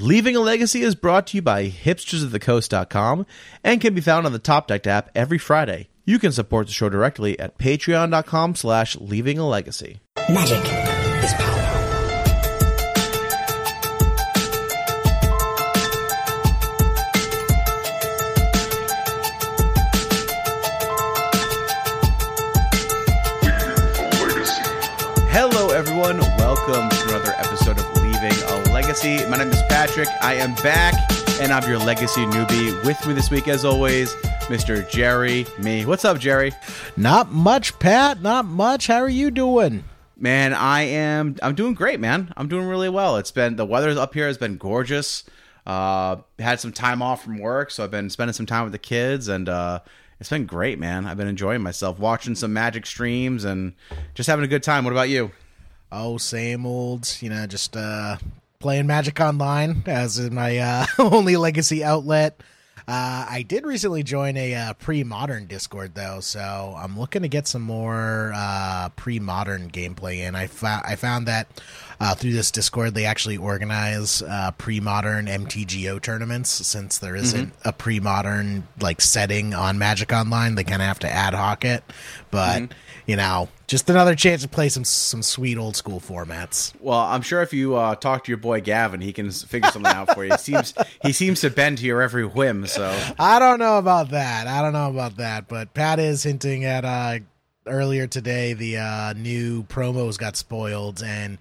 Leaving a Legacy is brought to you by hipstersofthecoast.com and can be found on the Top Deck app every Friday. You can support the show directly at patreon.com slash leaving a legacy. Magic is power. Hello, everyone. Welcome to another episode of Leaving a Legacy. My name is Patrick. I am back, and I'm your legacy newbie. With Mee this week, as always, Mr. Jerry, me. What's up, Jerry? Not much, Pat. Not much. How are you doing? Man, I am. I'm doing great, man. I'm doing really well. It's been the weather up here has been gorgeous. Uh, had some time off from work, so I've been spending some time with the kids, and uh, it's been great, man. I've been enjoying myself, watching some Magic streams, and just having a good time. What about you? Oh, same old. You know, just uh, playing Magic Online as my uh, only legacy outlet. Uh, I did recently join a uh, pre-modern Discord though, so I'm looking to get some more uh, pre-modern gameplay in. I found I found that uh, through this Discord they actually organize uh, pre-modern MTGO tournaments. Since there isn't a pre-modern like setting on Magic Online, they kind of have to ad hoc it. But you know, just another chance to play some some sweet old school formats. Well, I'm sure if you uh, talk to your boy Gavin, he can figure something out for you. He seems he seems to bend to your every whim. So I don't know about that. I don't know about that, but Pat is hinting at uh earlier today the uh new promos got spoiled and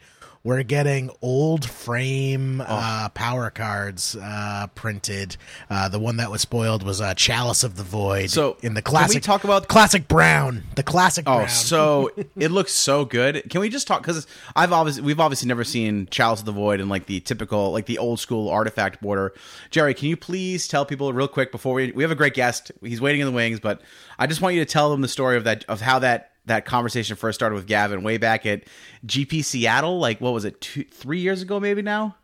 we're getting old frame uh power cards uh printed. Uh the one that was spoiled was uh Chalice of the Void So, in the can we classic talk about- classic brown. The classic Oh, brown. so it looks so good. Can we just talk? Because I've obviously we've obviously never seen Chalice of the Void and like the typical like the old school artifact border. Jerry, can you please tell people real quick before we we have a great guest. He's waiting in the wings, but I just want you to tell them the story of that of how that that conversation first started with Gavin way back at GP Seattle. Like what was it, two, three years ago, maybe now?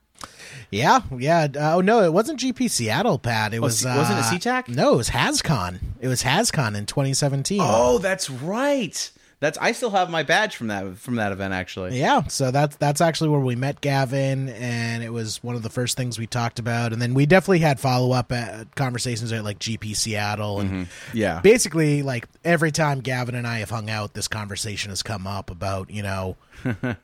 Yeah, yeah. Uh, oh no, it wasn't GP Seattle, Pat. It was C- wasn't it uh, SeaTac? No, it was HasCon. It was HasCon in 2017. Oh, that's right. That's I still have my badge from that from that event actually. Yeah, so that's that's actually where we met Gavin, and it was one of the first things we talked about. And then we definitely had follow up conversations at like GP Seattle, and mm-hmm. Yeah. basically like every time Gavin and I have hung out, this conversation has come up about you know.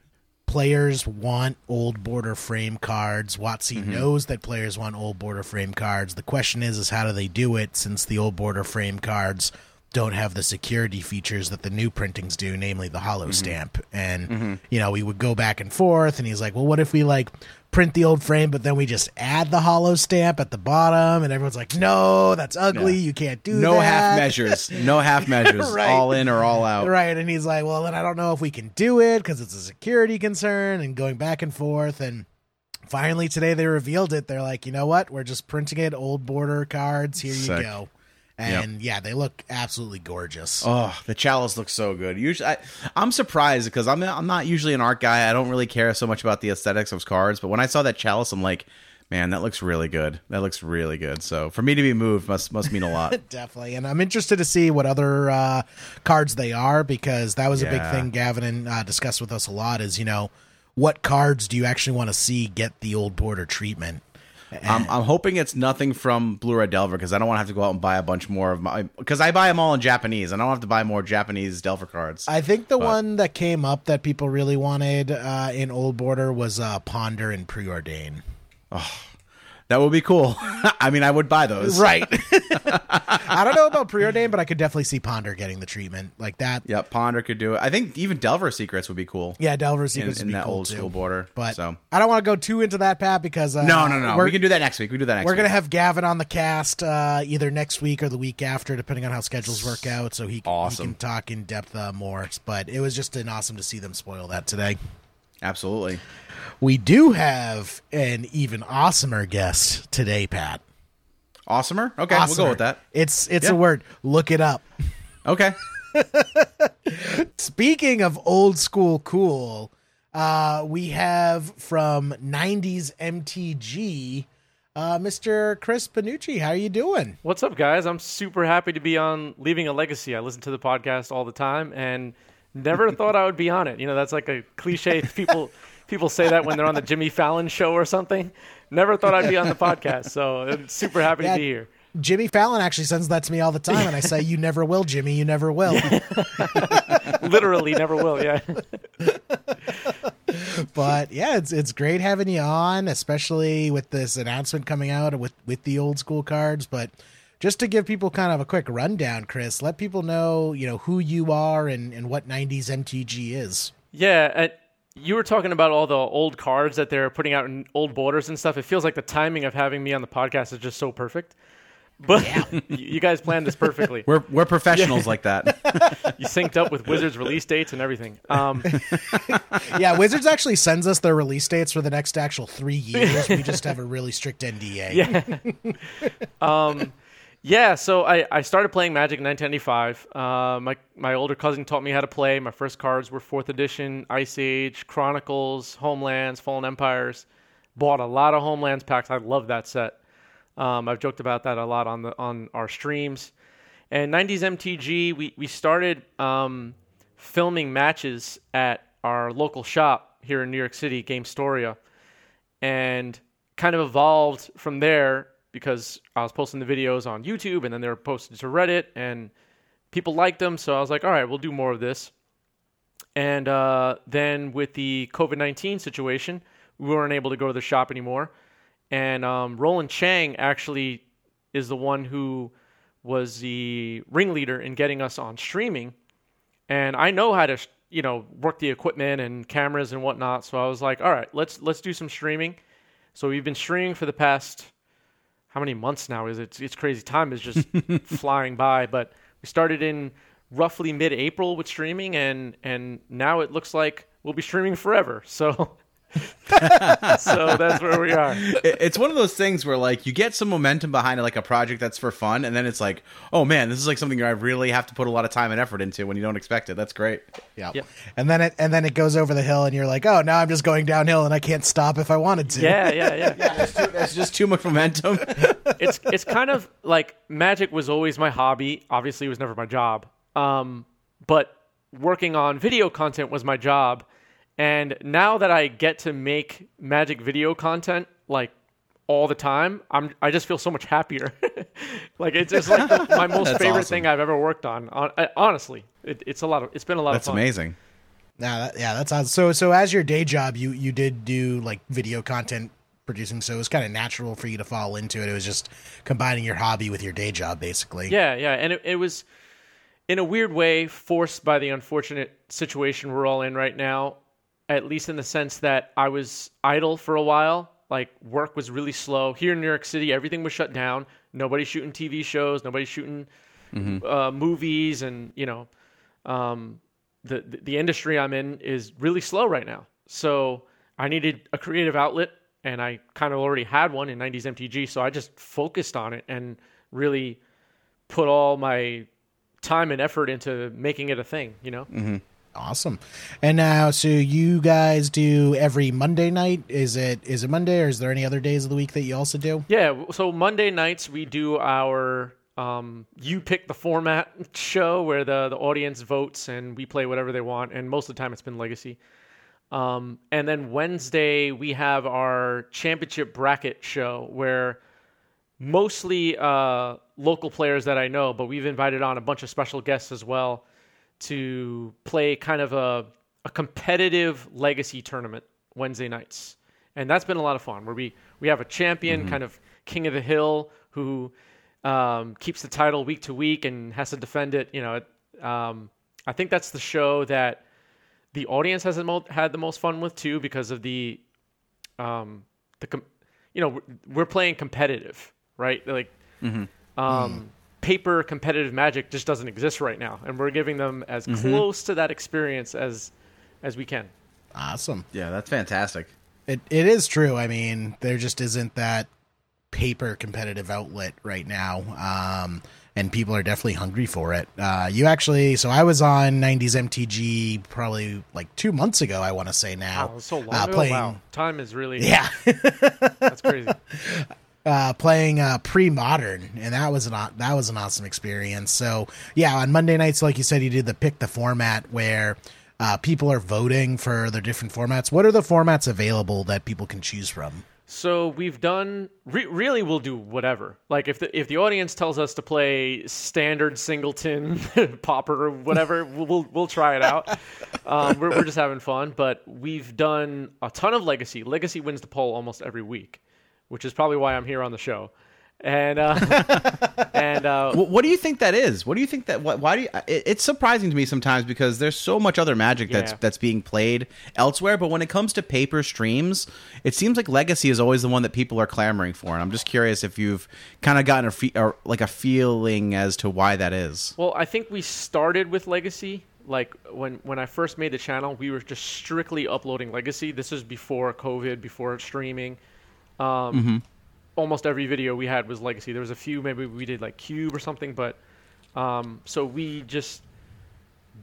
players want old border frame cards. WotC mm-hmm. knows that players want old border frame cards. The question is, is how do they do it? Since the old border frame cards don't have the security features that the new printings do, namely the holo mm-hmm. stamp. And mm-hmm. you know, we would go back and forth, and he's like, "Well, what if we like print the old frame, but then we just add the holo stamp at the bottom?" And everyone's like, "No, that's ugly. You can't do that. No that." half measures. No half measures. Right. All in or all out. Right. And he's like, well, then I don't know if we can do it because it's a security concern and going back and forth. And finally today they revealed it. They're like, you know what? We're just printing it, old border cards. Here Sick. you go. And yeah, they look absolutely gorgeous. Oh, the chalice looks so good. Usually, I, I'm surprised because I'm I'm not usually an art guy. I don't really care so much about the aesthetics of cards. But when I saw that chalice, I'm like, man, that looks really good. That looks really good. So for me to be moved must must mean a lot. Definitely. And I'm interested to see what other uh, cards they are because that was a big thing Gavin and uh, discussed with us a lot is, you know, what cards do you actually want to see get the old border treatment? I'm, I'm hoping it's nothing from Blue Red Delver because I don't want to have to go out and buy a bunch more of my because I buy them all in Japanese. I don't have to buy more Japanese Delver cards. I think the one that came up that people really wanted uh, in Old Border was uh, Ponder and Preordain. That would be cool. I mean, I would buy those. Right. I don't know about Preordain, but I could definitely see Ponder getting the treatment like that. Yep, Ponder could do it. I think even Delver Secrets would be cool. Yeah, Delver Secrets in would be that cool old too. school border. But so I don't want to go too into that, Pat, because uh, no, no, no. We can do that next week. We do that next. We're week. gonna have Gavin on the cast uh, either next week or the week after, depending on how schedules work out. So he, Awesome. he can talk in depth uh, more. But it was just an awesome to see them spoil that today. Absolutely. We do have an even awesomer guest today, Pat. Awesomer. Okay, we'll go with that. It's it's Yeah. a word. Look it up. Okay. Speaking of old school cool, uh, we have from '90s MTG, uh, Mr. Chris Banuchi. How are you doing? What's up, guys? I'm super happy to be on Leaving a Legacy. I listen to the podcast all the time and never thought I would be on it. You know, that's like a cliche people people say that when they're on the Jimmy Fallon show or something. Never thought I'd be on the podcast, so I'm super happy Yeah. to be here. Jimmy Fallon actually sends that to me all the time, and I say, "You never will, Jimmy. You never will." Literally, never will. Yeah. but yeah, it's it's great having you on, especially with this announcement coming out with with the old school cards. But just to give people kind of a quick rundown, Chris, let people know you know who you are and and what '90s MTG is. Yeah, uh, you were talking about all the old cards that they're putting out in old borders and stuff. It feels like the timing of having me on the podcast is just so perfect. But you you guys planned this perfectly. We're we're professionals like that. You synced up with Wizards release dates and everything. Um, Yeah, Wizards actually sends us their release dates for the next actual three years. We just have a really strict NDA. Yeah. um, yeah. So I, I started playing Magic in 1995. Uh, my my older cousin taught me how to play. My first cards were Fourth Edition, Ice Age, Chronicles, Homelands, Fallen Empires. Bought a lot of Homelands packs. I love that set. Um, I've joked about that a lot on the on our streams. And 90s MTG, we we started um, filming matches at our local shop here in New York City, Game Storia and kind of evolved from there because I was posting the videos on YouTube and then they were posted to Reddit and people liked them. So I was like, all right, we'll do more of this. And uh, then with the COVID 19 situation, we weren't able to go to the shop anymore. And um, Roland Chang actually is the one who was the ringleader in getting us on streaming and I know how to you know work the equipment and cameras and whatnot. So I was like, all right, let's let's do some streaming. So we've been streaming for the past how many months now? Is it? It's crazy. Time is just flying by. But we started in roughly mid-April with streaming, and and now it looks like we'll be streaming forever. So. so that's where we are. It's one of those things where like you get some momentum behind it, like a project that's for fun, and then it's like, oh man, this is like something I really have to put a lot of time and effort into when you don't expect it. That's great. Yeah. Yep. And then it and then it goes over the hill and you're like, "Oh, now I'm just going downhill and I can't stop if I wanted to." Yeah, yeah, yeah. That's just too much momentum. it's it's kind of like magic was always my hobby. Obviously, it was never my job. Um, but working on video content was my job. And now that I get to make magic video content like all the time, I'm I just feel so much happier. like it's just like the, my most favorite awesome. thing I've ever worked on. On- I- uh, honestly, it, it's a lot of it's been a lot That's of fun. amazing. Yeah, that, yeah, that's awesome. so. So as your day job, you you did do like video content producing, so it was kind of natural for you to fall into it. It was just combining your hobby with your day job, basically. Yeah, yeah, and it, it was in a weird way forced by the unfortunate situation we're all in right now. At least in the sense that I was idle for a while. Like work was really slow here in New York City. Everything was shut down. Nobody's shooting TV shows. Nobody's shooting uh, movies, and you know, um, the the the industry I'm in is really slow right now. So I needed a creative outlet, and I kind of already had one in 90s MTG. So I just focused on it and really put all my time and effort into making it a thing. You know. Awesome. And now, so you guys do every Monday night? Is it is it Monday, or is there any other days of the week that you also do? Yeah, so Monday nights we do our um, you pick the format show where the the audience votes and we play whatever they want, and most of the time it's been Legacy. Um, and then Wednesday we have our championship bracket show where mostly uh, local players that I know, but we've invited on a bunch of special guests as well to play kind of a, a competitive legacy tournament Wednesday nights. And that's been a lot of fun where we, we have a champion, kind of king of the hill, who um, keeps the title week to week and has to defend it. You know, it, um, I think that's the show that the audience has the mo- had the most fun with too because of the um, the com- you know we're, we're playing competitive, right? Like um, paper competitive magic just doesn't exist right now, and we're giving them as close to that experience as as we can. Awesome. Yeah, that's fantastic. It it is true. I mean, there just isn't that paper competitive outlet right now. Um, and people are definitely hungry for it. Uh, you actually, so I was on 90s MTG probably like two months ago, I want to say now. Wow, so long uh, ago. playing, wow, time is really Yeah. that's crazy. uh, playing uh, pre-modern, and that was an that was an awesome experience. So yeah, on Monday nights, like you said, you did the pick the format where uh, people are voting for their different formats. What are the formats available that people can choose from? So we've done re- really we'll do whatever. Like if the if the audience tells us to play standard singleton Pauper or whatever, we'll, we'll we'll try it out. Um, we're we're just having fun. But we've done a ton of legacy. Legacy wins the poll almost every week, which is probably why I'm here on the show. And uh, and uh, Wh- What do you think that is? What do you think that? Why, why do you? It, it's surprising to me sometimes because there's so much other Magic that's Yeah. that's being played elsewhere. But when it comes to paper streams, it seems like Legacy is always the one that people are clamoring for. And I'm just curious if you've kind of gotten a fe- or like a feeling as to why that is. Well, I think we started with Legacy. Like when when I first made the channel, we were just strictly uploading Legacy. This was before COVID, before streaming. Um, Almost every video we had was Legacy. There was a few, maybe we did like Cube or something, but um, so we just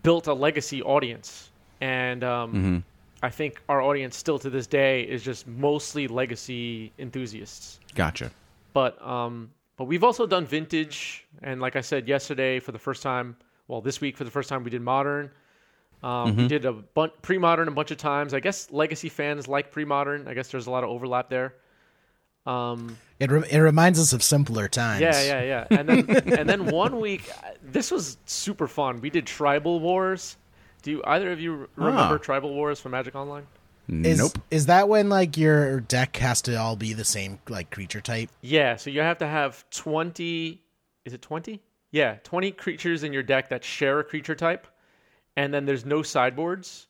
built a Legacy audience, and um, I think our audience still to this day is just mostly Legacy enthusiasts Gotcha. but um, but we've also done vintage, and like I said yesterday, for the first time, well, this week for the first time, we did modern. Um, We did a bun- pre-modern a bunch of times. I guess legacy fans like pre-modern. I guess there's a lot of overlap there. Um, It re- it reminds us of simpler times. yeah, yeah, yeah. And then and then one week, this was super fun. We did tribal wars. Do you, either of you remember Ah. tribal wars from Magic Online? Is, nope. Is that when like your deck has to all be the same like creature type? Yeah, so you have to have 20 is it 20? Yeah, 20 creatures in your deck that share a creature type and then there's no sideboards.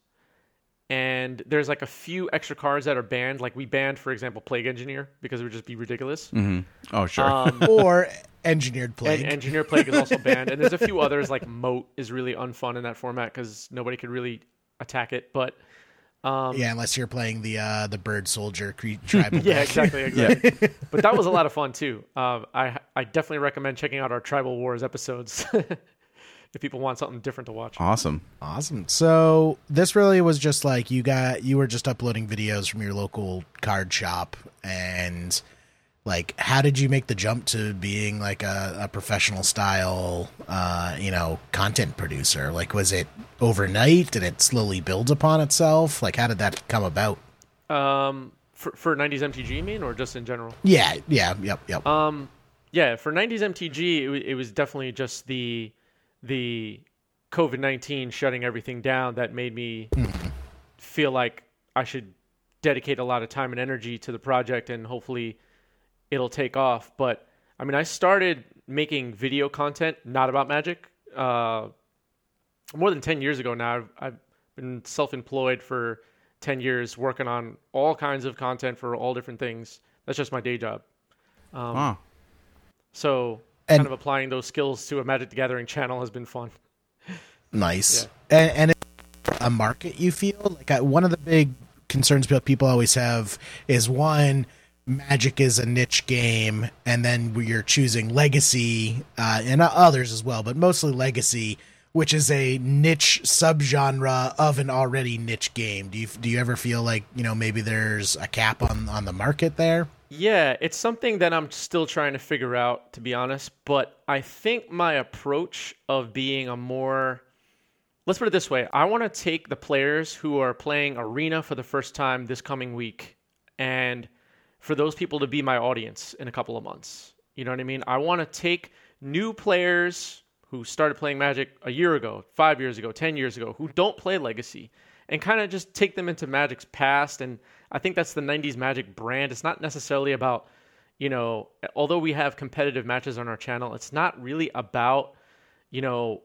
And there's like a few extra cards that are banned. Like we banned, for example, Plague Engineer because it would just be ridiculous. Oh, sure. Um, or engineered plague? and Engineer Plague is also banned. And there's a few others like Moat is really unfun in that format because nobody could really attack it. But yeah, unless you're playing the uh the bird soldier cre- tribal. yeah, deck. exactly, exactly. but that was a lot of fun too. Um, I I definitely recommend checking out our Tribal Wars episodes if people want something different to watch. awesome. Awesome. So this really was just like you got you were just uploading videos from your local card shop and like how did you make the jump to being like a, a professional style uh you know content producer like was it overnight did it slowly build upon itself like how did that come about Um, for for 90s MTG, you mean, or just in general? yeah yeah yep yep Um, yeah, for 90s MTG, it, wa- it was definitely just the the COVID 19 shutting everything down that made me feel like I should dedicate a lot of time and energy to the project, and hopefully it'll take off. But I mean, I started making video content not about Magic uh, more than 10 years ago now. I've, I've been self employed for 10 years, working on all kinds of content for all different things. That's just my day job. Um, Wow. So, And- kind of applying those skills to a Magic the Gathering channel has been fun. nice. And, and it's a market you feel? Like I, one of the big concerns people always have is one magic is a niche game and then you're choosing legacy uh, and others as well but mostly legacy which is a niche subgenre of an already niche game. Do you do you ever feel like you know maybe there's a cap on on the market there Yeah, it's something that I'm still trying to figure out, to be honest. But I think my approach of being a more let's put it this way I want to take the players who are playing Arena for the first time this coming week and for those people to be my audience in a couple of months. You know what I mean? I want to take new players who started playing Magic a year ago, five years ago, 10 years ago, who don't play Legacy, and kind of just take them into Magic's past. And I think that's the 90s Magic brand. It's not necessarily about, you know, although we have competitive matches on our channel, it's not really about, you know,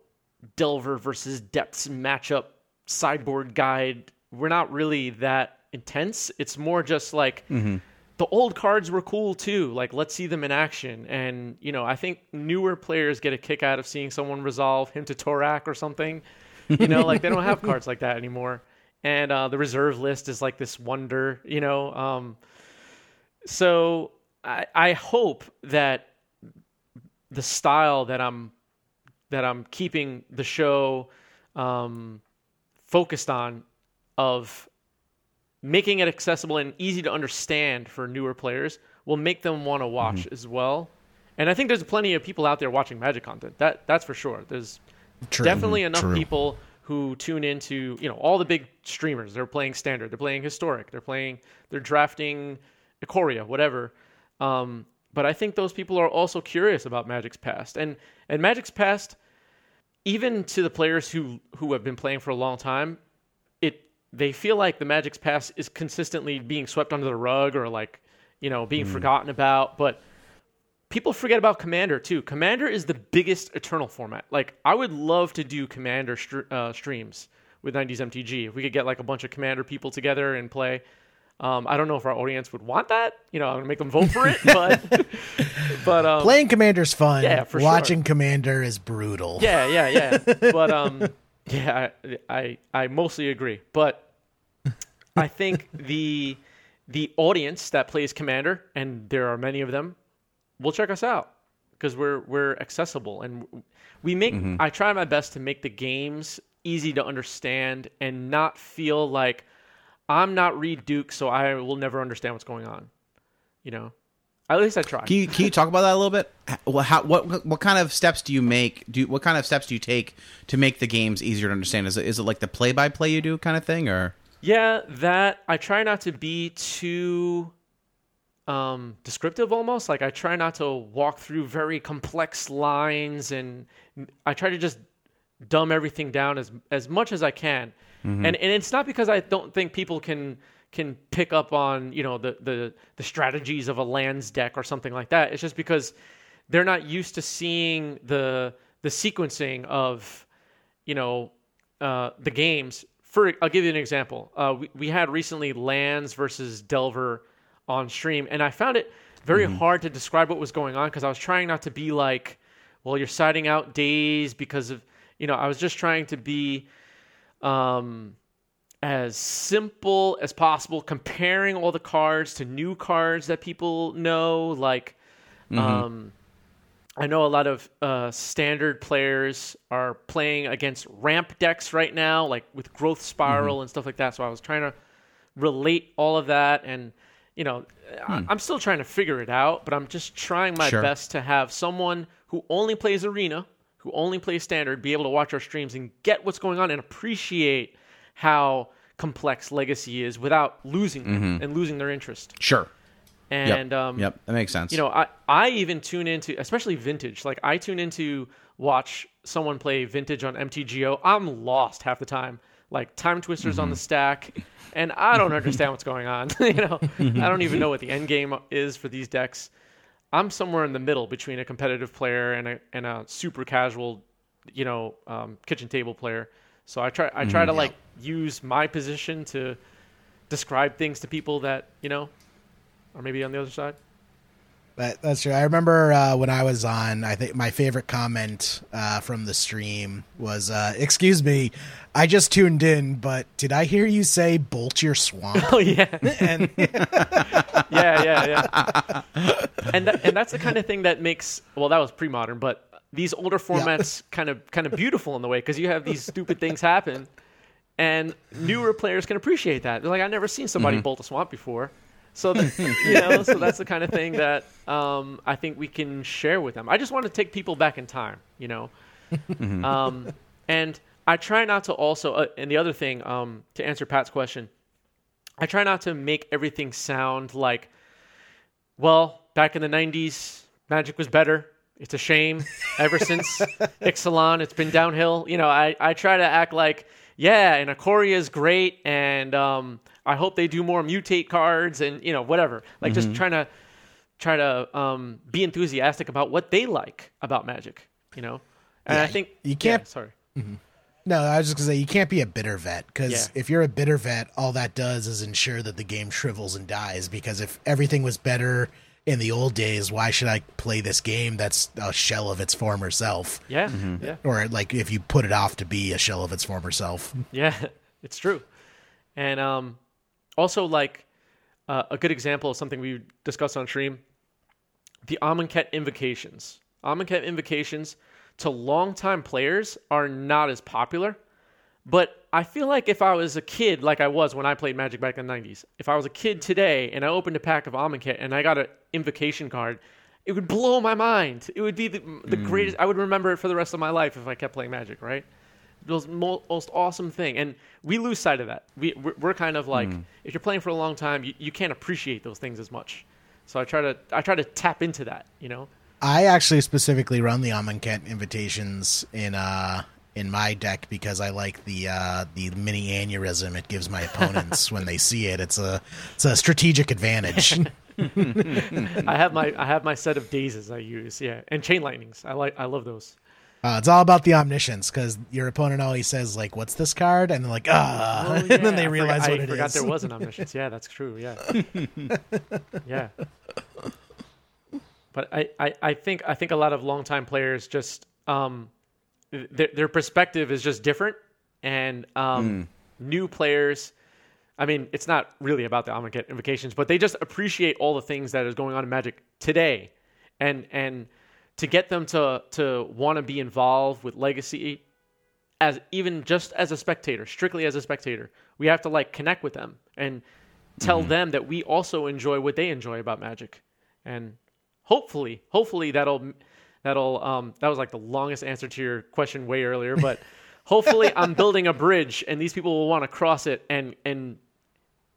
Delver versus Depths matchup sideboard guide. We're not really that intense. It's more just like mm-hmm. the old cards were cool too. Like let's see them in action. And you know, I think newer players get a kick out of seeing someone resolve Hymn to Tourach or something. You know, like they don't have cards like that anymore. And uh, the reserve list is like this wonder. You know, um, so I, I hope that the style that I'm that I'm keeping the show um, focused on of making it accessible and easy to understand for newer players will make them want to watch as well. And I think there's plenty of people out there watching Magic content. That that's for sure. There's True. definitely enough True. people who tune into you know all the big streamers. They're playing standard, they're playing historic, they're playing, they're drafting Ikoria, whatever. Um, but I think those people are also curious about Magic's past, and and Magic's past, even to the players who who have been playing for a long time, it they feel like the Magic's past is consistently being swept under the rug or like you know being forgotten about, but people forget about Commander too. Commander is the biggest Eternal format. Like I would love to do Commander uh, streams with 90s MTG. If we could get like a bunch of Commander people together and play. Um, I don't know if our audience would want that. You know, I'm gonna make them vote for it, but but um, Playing Commander's fun. Yeah, for Watching sure. Commander is brutal. yeah, yeah, yeah. But um, yeah, I, I I mostly agree. But I think the the audience that plays Commander, and there are many of them, will check us out because we're we're accessible and we make. Mm-hmm. I try my best to make the games easy to understand and not feel like I'm not Reid Duke, so I will never understand what's going on. You know, at least I try. Can you can you talk about that a little bit? Well, how, what what kind of steps do you make? Do what kind of steps do you take to make the games easier to understand? Is it is it like the play by play you do kind of thing, or Yeah, that I try not to be too um, descriptive almost. Like I try not to walk through very complex lines and I try to just dumb everything down as as much as I can. And and it's not because I don't think people can can pick up on, you know, the the the strategies of a lands deck or something like that. It's just because they're not used to seeing the the sequencing of you know uh, the games. For I'll give you an example. Uh, we we had recently Lands versus Delver on stream, and I found it very hard to describe what was going on because I was trying not to be like, well, you're siding out Dazes because of you know. I was just trying to be um, as simple as possible, comparing all the cards to new cards that people know, like. Um, I know a lot of uh, standard players are playing against ramp decks right now, like with Growth Spiral and stuff like that. So I was trying to relate all of that, and you know, I- I'm still trying to figure it out, but I'm just trying my Sure. best to have someone who only plays Arena, who only plays Standard, be able to watch our streams and get what's going on and appreciate how complex Legacy is without losing them and losing their interest. sure? Yep. And um, yep, that makes sense. you know, I, I even tune into, especially vintage. Like I tune into watch someone play vintage on MTGO. I'm lost half the time. Like time twisters on the mm-hmm. stack, and I don't understand what's going on. you know, mm-hmm. I don't even know what the end game is for these decks. I'm somewhere in the middle between a competitive player and a and a super casual, you know, um, kitchen table player. So I try I try to mm-hmm. like use my position to describe things to people that you know are maybe on the other side. But that's true. I remember uh, when I was on. I think my favorite comment uh, from the stream was, uh, "Excuse me, I just tuned in, but did I hear you say bolt your swamp?" Oh yeah. and yeah, yeah, yeah. and that, and that's the kind of thing that makes well, that was pre-modern, but these older formats kind of kind of beautiful in the way because you have these stupid things happen, and newer players can appreciate that. They're like, I've never seen somebody bolt a swamp before. So the, you know, so that's the kind of thing that um, I think we can share with them. I just want to take people back in time, you know, um, and I try not to also. Uh, and the other thing, um, to answer Pat's question, I try not to make everything sound like, well, back in the 90s, Magic was better. It's a shame. Ever since Ixalan, it's been downhill. You know, I, I try to act like, yeah, and is great, and um, I hope they do more mutate cards and, you know, whatever. Like, just trying to try to um, be enthusiastic about what they like about Magic, you know? And Yeah, I think you can't- yeah, sorry. no, I was just gonna say you can't be a bitter vet because Yeah. if you're a bitter vet, all that does is ensure that the game shrivels and dies. Because if everything was better in the old days, why should I play this game that's a shell of its former self? Yeah, yeah. Or like if you put it off to be a shell of its former self. Yeah, it's true. And um, also, like uh, a good example of something we discussed on stream, the Amonkhet invocations. Amonkhet invocations to longtime players are not as popular, but I feel like if I was a kid, like I was when I played Magic back in the '90s, if I was a kid today and I opened a pack of Amonkhet and I got an invocation card, it would blow my mind. It would be the, the greatest. I would remember it for the rest of my life if I kept playing Magic, right? most, most awesome thing, and we lose sight of that. We we're, we're kind of like if you're playing for a long time, you, you can't appreciate those things as much. So I try to I try to tap into that. You know. I actually specifically run the Amonkhet invocations in uh in my deck because I like the uh the mini aneurysm it gives my opponents when they see it. It's a it's a strategic advantage. I have my I have my set of dazes I use, yeah, and chain lightnings. I like I love those. Uh, it's all about the omniscience because your opponent always says like, "What's this card?" and they're like, "Ah," Oh, and then they I realize forgot, what I it forgot is. there was an omniscience. Yeah, that's true. Yeah, yeah. But I, I, I think I think a lot of longtime players just um, their their perspective is just different, and um, new players. I mean, it's not really about the Amonkhet invocations, but they just appreciate all the things that is going on in Magic today, and and to get them to to want to be involved with Legacy as even just as a spectator, strictly as a spectator, we have to like connect with them and tell them that we also enjoy what they enjoy about Magic, and hopefully, hopefully that'll that'll um that was like the longest answer to your question way earlier, but hopefully I'm building a bridge and these people will want to cross it and and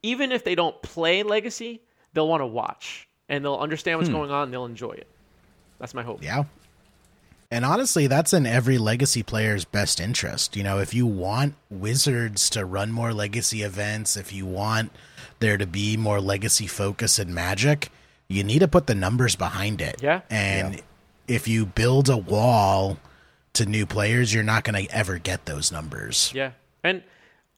even if they don't play Legacy, they'll want to watch and they'll understand what's going on, and they'll enjoy it. That's my hope. Yeah. And honestly, that's in every legacy player's best interest. You know, if you want Wizards to run more legacy events, if you want there to be more legacy focus in Magic, you need to put the numbers behind it. Yeah. And if you build a wall to new players, you're not going to ever get those numbers. Yeah, and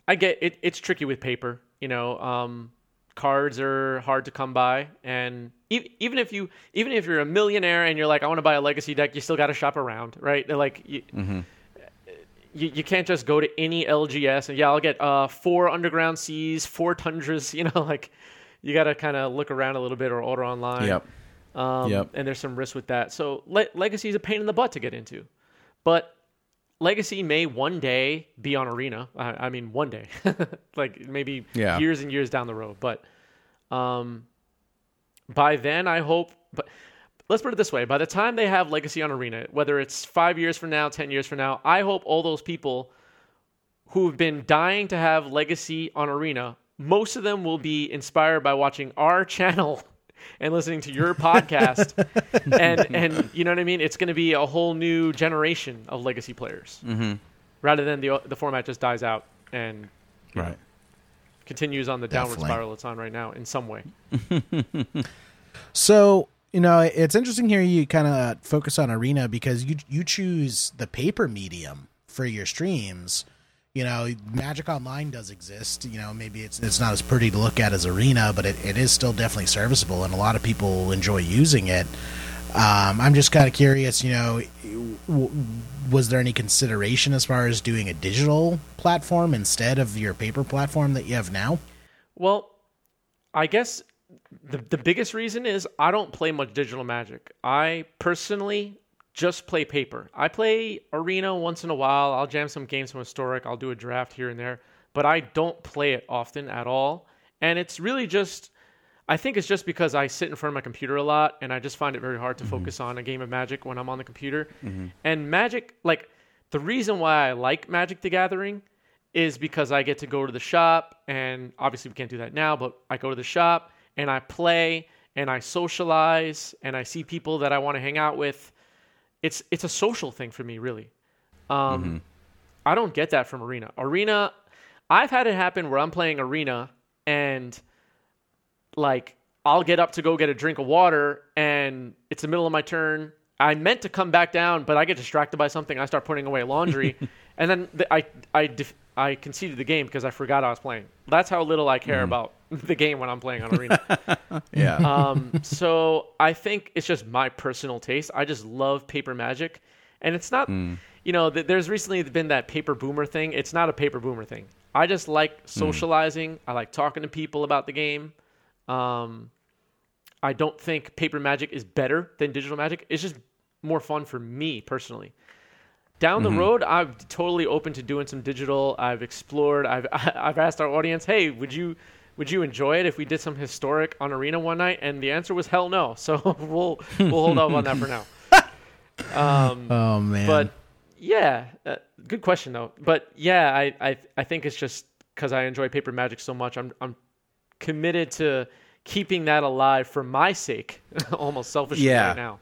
I get it. It's tricky with paper. You know, um, cards are hard to come by, and e- even if you, even if you're a millionaire and you're like, I want to buy a legacy deck, you still got to shop around, right? They're like, you, you, you can't just go to any LGS and yeah, I'll get uh, four underground seas, four tundras. You know, like you got to kind of look around a little bit or order online. Yep. Um, Yep. And there's some risk with that. So le- legacy is a pain in the butt to get into, but legacy may one day be on arena. I, I mean, one day, like maybe Yeah. years and years down the road. But um, by then, I hope. But let's put it this way: by the time they have legacy on arena, whether it's five years from now, ten years from now, I hope all those people who've been dying to have legacy on arena most of them will be inspired by watching our channel and listening to your podcast and and you know what i mean it's going to be a whole new generation of legacy players mm-hmm. rather than the the format just dies out and Right. continues on the downward Definitely. spiral it's on right now in some way So, you know, it's interesting here you kind of focus on Arena because you you choose the paper medium for your streams. You know, Magic Online does exist. You know, maybe it's it's not as pretty to look at as Arena, but it, it is still definitely serviceable, and a lot of people enjoy using it. Um, I'm just kind of curious, you know, w- was there any consideration as far as doing a digital platform instead of your paper platform that you have now? Well, I guess the the biggest reason is I don't play much digital magic. I personally just play paper. I play arena once in a while. I'll jam some games from historic. I'll do a draft here and there, but I don't play it often at all. And it's really just I think it's just because I sit in front of my computer a lot and I just find it very hard to mm-hmm. focus on a game of Magic when I'm on the computer. Mm-hmm. And Magic, like, the reason why I like Magic the Gathering is because I get to go to the shop and obviously we can't do that now, but I go to the shop and I play and I socialize and I see people that I want to hang out with. It's it's a social thing for me, really. Um, I don't get that from Arena. Arena, I've had it happen where I'm playing Arena and like I'll get up to go get a drink of water and it's the middle of my turn. I meant to come back down, but I get distracted by something. I start putting away laundry, and then the, I I def- I conceded the game because I forgot I was playing. That's how little I care about the game when I'm playing on Arena. Yeah. um, so I think it's just my personal taste. I just love paper magic, and it's not. You know, th- there's recently been that paper boomer thing. It's not a paper boomer thing. I just like socializing. I like talking to people about the game. Um, I don't think paper magic is better than digital magic. It's just more fun for me personally. Down the road, I'm totally open to doing some digital. I've explored. I've I've asked our audience, "Hey, would you would you enjoy it if we did some historic on Arena one night?" And the answer was hell no. So we'll we'll hold off on that for now. Um, Oh man, but Yeah, uh, good question though. But yeah, I I, I think it's just because I enjoy Paper Magic so much. I'm I'm committed to keeping that alive for my sake, almost selfishly Yeah. right now.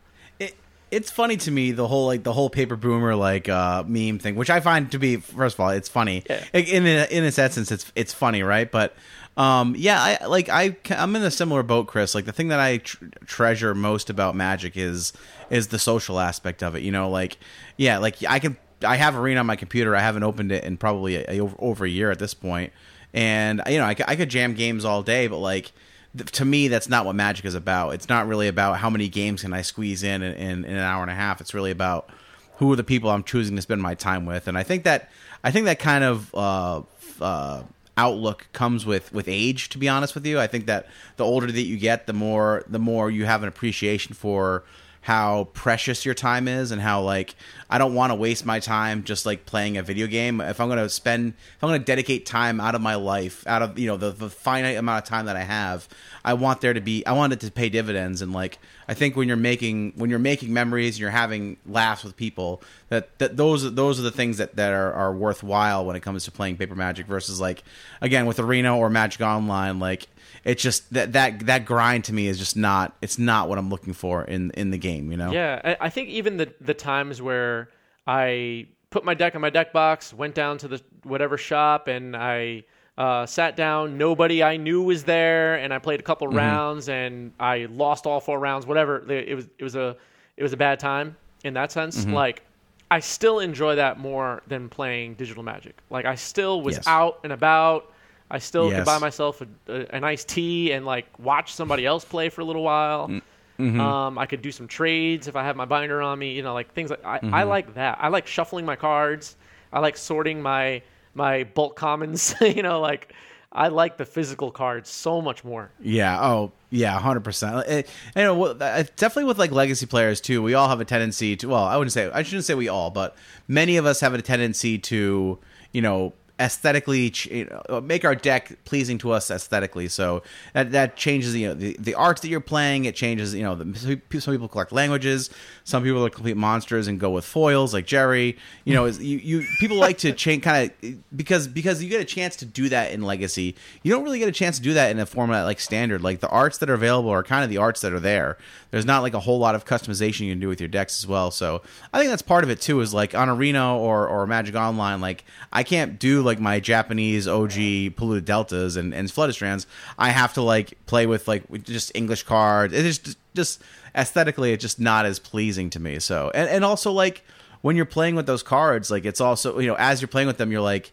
It, it's funny to me the whole like the whole paper boomer like uh meme thing which i find to be first of all it's funny. Yeah. In in its essence it's it's funny right? But um yeah i like i i'm in a similar boat chris. Like the thing that i tr- treasure most about magic is is the social aspect of it you know? Like yeah like i can i have arena on my computer. I haven't opened it in probably a, a- over, over a year at this point. And you know I, I could jam games all day but like to me that's not what magic is about. It's not really about how many games can i squeeze in in, in in an hour and a half. It's really about who are the people i'm choosing to spend my time with. And i think that i think that kind of uh, uh, outlook comes with with age to be honest with you. I think that the older that you get the more the more you have an appreciation for how precious your time is and how like I don't want to waste my time just like playing a video game. If I'm going to spend if I'm going to dedicate time out of my life, out of you know the, the finite amount of time that I have, I want there to be I want it to pay dividends and like I think when you're making when you're making memories and you're having laughs with people that, that those those are the things that, that are, are worthwhile when it comes to playing paper magic versus like again with arena or magic online like it's just that that that grind to me is just not it's not what I'm looking for in in the game. You know. Yeah, I, I think even the the times where I put my deck in my deck box, went down to the whatever shop, and I uh, sat down. Nobody I knew was there, and I played a couple mm-hmm. rounds, and I lost all four rounds. Whatever it was, it was a it was a bad time in that sense. Mm-hmm. Like I still enjoy that more than playing digital Magic. Like I still was Yes. out and about. I still Yes. could buy myself a, a, a nice tea and like watch somebody else play for a little while. Mm. Um, I could do some trades if I have my binder on me. You know, like things like I, I like that. I like shuffling my cards. I like sorting my my bulk commons. you know, like I like the physical cards so much more. Yeah. Oh, yeah. Hundred percent. You know, uh, definitely with like legacy players too. We all have a tendency to. Well, I wouldn't say. I shouldn't say we all, but many of us have a tendency to, you know, aesthetically you know, make our deck pleasing to us aesthetically. So that that changes. You know, the the art that you're playing. It changes. You know, the, some people collect languages. Some people are complete monsters and go with foils, like Jerry. You know, is you, you people like to change kind of because because you get a chance to do that in Legacy. You don't really get a chance to do that in a format like Standard. Like the arts that are available are kind of the arts that are there. There's not like a whole lot of customization you can do with your decks as well. So I think that's part of it too. Is like on Arena or or Magic Online, like I can't do like my Japanese OG polluted deltas and and strands. I have to like play with like just English cards. It's just just aesthetically, it's just not as pleasing to me. So and and also like when you're playing with those cards, like it's also you know as you're playing with them, you're like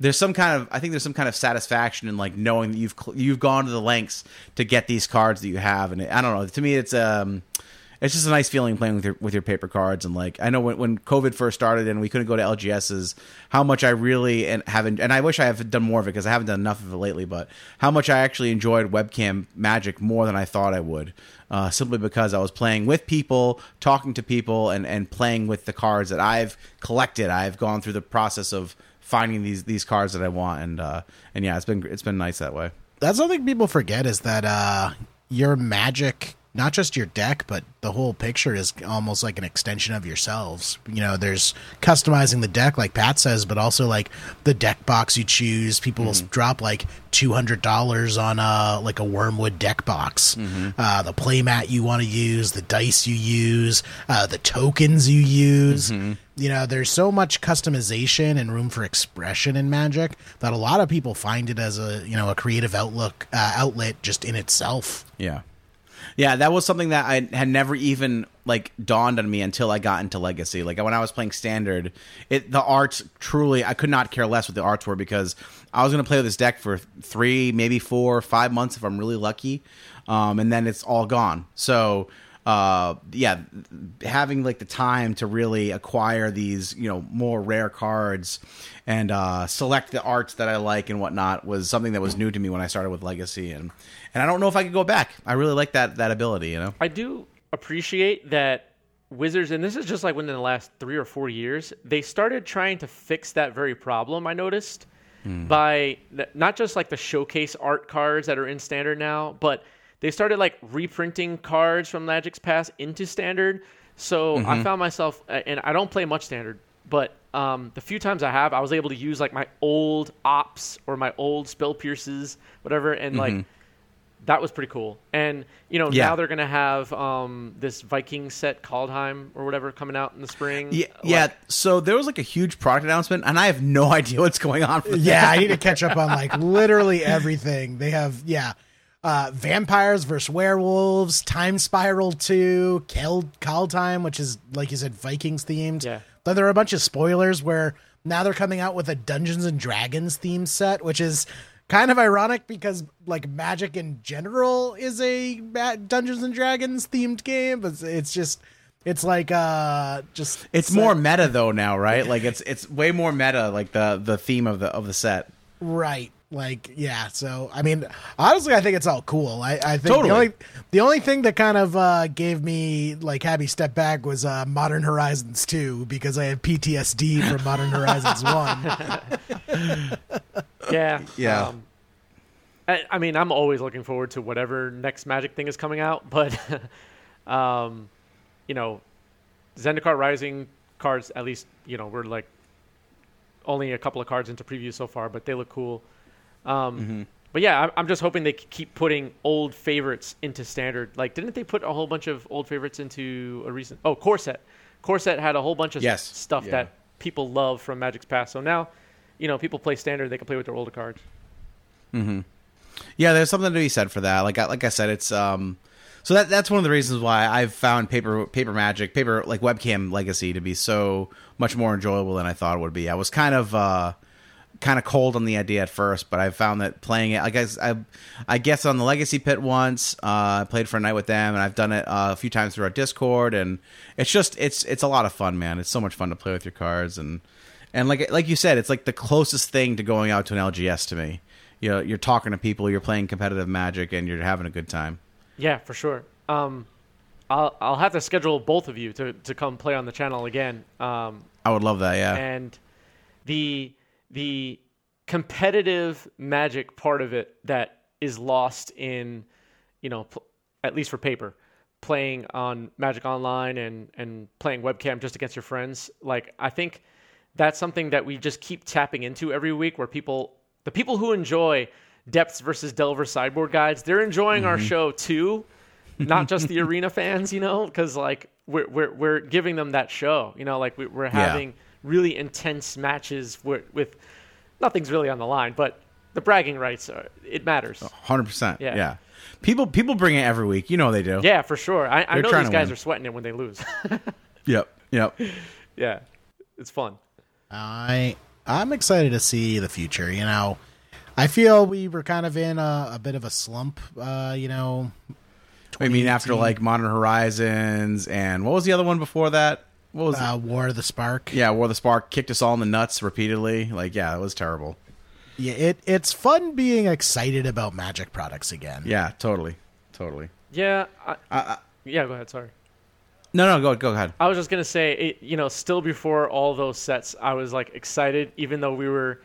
there's some kind of I think there's some kind of satisfaction in like knowing that you've you've gone to the lengths to get these cards that you have, and I don't know. To me, it's um, it's just a nice feeling playing with your with your paper cards, and like I know when when COVID first started and we couldn't go to LGSs, how much I really and haven't and I wish I have done more of it because I haven't done enough of it lately, but how much I actually enjoyed webcam magic more than I thought I would. Uh, simply because I was playing with people, talking to people, and, and playing with the cards that I've collected. I've gone through the process of finding these these cards that I want, and uh, and yeah, it's been it's been nice that way. That's something people forget is that uh, your magic, not just your deck, but the whole picture is almost like an extension of yourselves. You know, there's customizing the deck, like Pat says, but also like the deck box you choose. People will drop like two hundred dollars on a like a Wyrmwood deck box. Uh, the playmat you want to use, the dice you use, uh, the tokens you use you know there's so much customization and room for expression in magic that a lot of people find it as a you know a creative outlook uh, outlet just in itself Yeah. Yeah, that was something that I had never even like dawned on me until I got into Legacy. Like when I was playing Standard, it the arts truly I could not care less what the arts were because I was going to play with this deck for three, maybe four, five months if I'm really lucky, um, and then it's all gone. So uh, yeah, having like the time to really acquire these you know more rare cards and uh, select the arts that I like and whatnot was something that was new to me when I started with Legacy and and I don't know if I could go back. I really like that that ability, you know. I do appreciate that Wizards, and this is just like within the last three or four years, they started trying to fix that very problem. I noticed by th- not just like the showcase art cards that are in standard now, but they started like reprinting cards from Magic's past into standard. So I found myself, and I don't play much standard, but um, the few times I have, I was able to use like my old opts or my old spell pierces, whatever, and like that was pretty cool. And you know, Yeah. now they're gonna have um, this Viking set Kaldheim or whatever coming out in the spring. Yeah, Like, yeah. So there was like a huge product announcement, and I have no idea what's going on. For yeah, I need to catch up on like literally everything. They have yeah, uh, vampires versus werewolves, Time Spiral two, Kel Call Time, which is like you said, Vikings themed. Yeah. Then there are a bunch of spoilers where now they're coming out with a Dungeons and Dragons theme set, which is kind of ironic because like Magic in general is a Dungeons and Dragons themed game, but it's just it's like uh just It's more meta though now, right? Like it's it's way more meta, like the the theme of the of the set. Right. Like yeah, so I mean, honestly, I think it's all cool. I, I think Totally. the only the only thing that kind of uh, gave me like happy step back was uh, Modern Horizons two because I have PTSD from Modern Horizons one. yeah, Yeah. Um, I, I mean, I'm always looking forward to whatever next Magic thing is coming out, but um, you know, Zendikar Rising cards, at least you know, we're like only a couple of cards into preview so far, but they look cool. Um, But yeah, I'm- I'm just hoping they keep putting old favorites into standard. Like, didn't they put a whole bunch of old favorites into a recent? Oh, Core Set. Corset had a whole bunch of Yes. stuff Yeah. that people love from Magic's past. So now, you know, people play standard. They can play with their older cards. Yeah, there's something to be said for that. Like I, like I said, it's um. So that that's one of the reasons why I've found paper paper magic paper like webcam legacy to be so much more enjoyable than I thought it would be. I was kind of uh kind of cold on the idea at first, but I found that playing it. I guess I I guess on the legacy pit once. Uh, I played for a night with them, and I've done it uh, a few times through our Discord, and it's just it's it's a lot of fun, man. It's so much fun to play with your cards and. And like like you said, it's like the closest thing to going out to an LGS to me. You know, you're talking to people, you're playing competitive Magic, and you're having a good time. Yeah, for sure. Um, I'll I'll have to schedule both of you to, to come play on the channel again. Um, I would love that. Yeah, and the the competitive magic part of it that is lost in you know pl- at least for paper playing on magic online and and playing webcam just against your friends like i think that's something that we just keep tapping into every week where people the people who enjoy depths versus delver sideboard guides they're enjoying our mm-hmm. show too not just the arena fans you know because like we're, we're we're giving them that show you know like we, we're having really intense matches with, with nothing's really on the line but the bragging rights are, it matters hundred percent. Yeah. Yeah, people people bring it every week. You know they do. yeah for sure i, I know these guys win. are sweating it when they lose Yep. Yep. yeah it's fun I I'm excited to see the future. You know, I feel we were kind of in a, a bit of a slump. Uh, you know, I mean, after like Modern Horizons and what was the other one before that? What was it? uh, War of the Spark. Yeah, War of the Spark kicked us all in the nuts repeatedly. Like, yeah, it was terrible. Yeah, it it's fun being excited about Magic products again. Yeah, totally, totally. yeah I, Uh, yeah go ahead sorry no, no, go go ahead. I was just gonna say, it, you know, still before all those sets, I was like excited, even though we were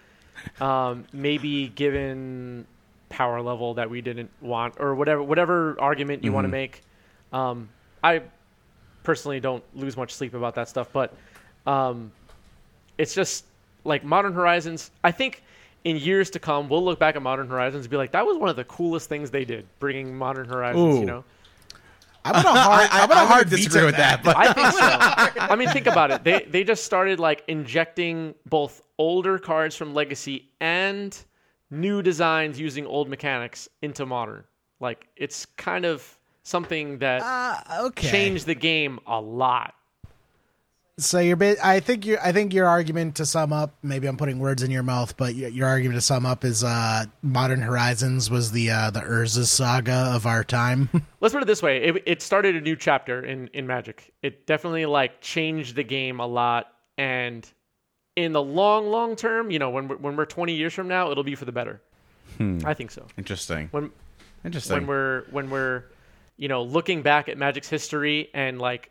um, maybe given power level that we didn't want, or whatever whatever argument you want to make. Um, I personally don't lose much sleep about that stuff, but um, it's just like Modern Horizons. I think in years to come, we'll look back at Modern Horizons and be like, that was one of the coolest things they did, bringing Modern Horizons. Ooh. You know. I'm gonna hard, I, I'm gonna I, I hard disagree veto with that, but I think so. I mean, think about it. They they just started like injecting both older cards from Legacy and new designs using old mechanics into Modern. Like it's kind of something that Uh, okay. changed the game a lot. So your bit, I think your, I think your argument to sum up, maybe I'm putting words in your mouth, but your, your argument to sum up is uh, Modern Horizons was the uh, the Urza saga of our time. Let's put it this way: it, it started a new chapter in in Magic. It definitely like changed the game a lot, and in the long long term, you know, when we're, when we're 20 years from now, it'll be for the better. I think so. interesting. When Interesting. when we're when we're you know looking back at magic's history and like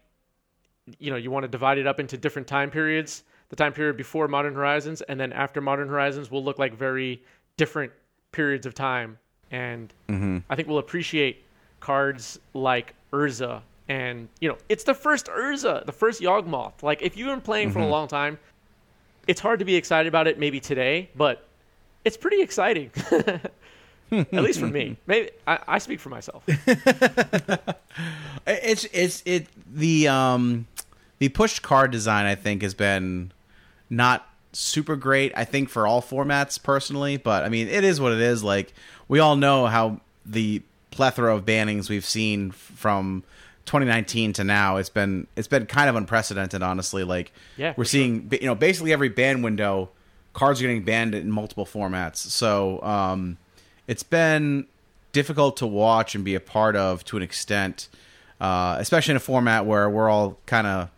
you know you want to divide it up into different time periods the time period before modern horizons and then after modern horizons will look like very different periods of time. And mm-hmm. i think we'll appreciate cards like urza and you know it's the first urza the first yawgmoth. Like if you've been playing for a mm-hmm. long time it's hard to be excited about it maybe today, but it's pretty exciting. At least for me. Maybe I, I speak for myself. It's it's it the um the pushed card design I think has been not super great I think for all formats personally but I mean it is what it is like we all know how the plethora of bannings we've seen from 2019 to now it's been it's been kind of unprecedented honestly like Yeah, we're seeing you know basically every ban window cards are getting banned in multiple formats so um it's been difficult to watch and be a part of to an extent, uh, especially in a format where we're all kind of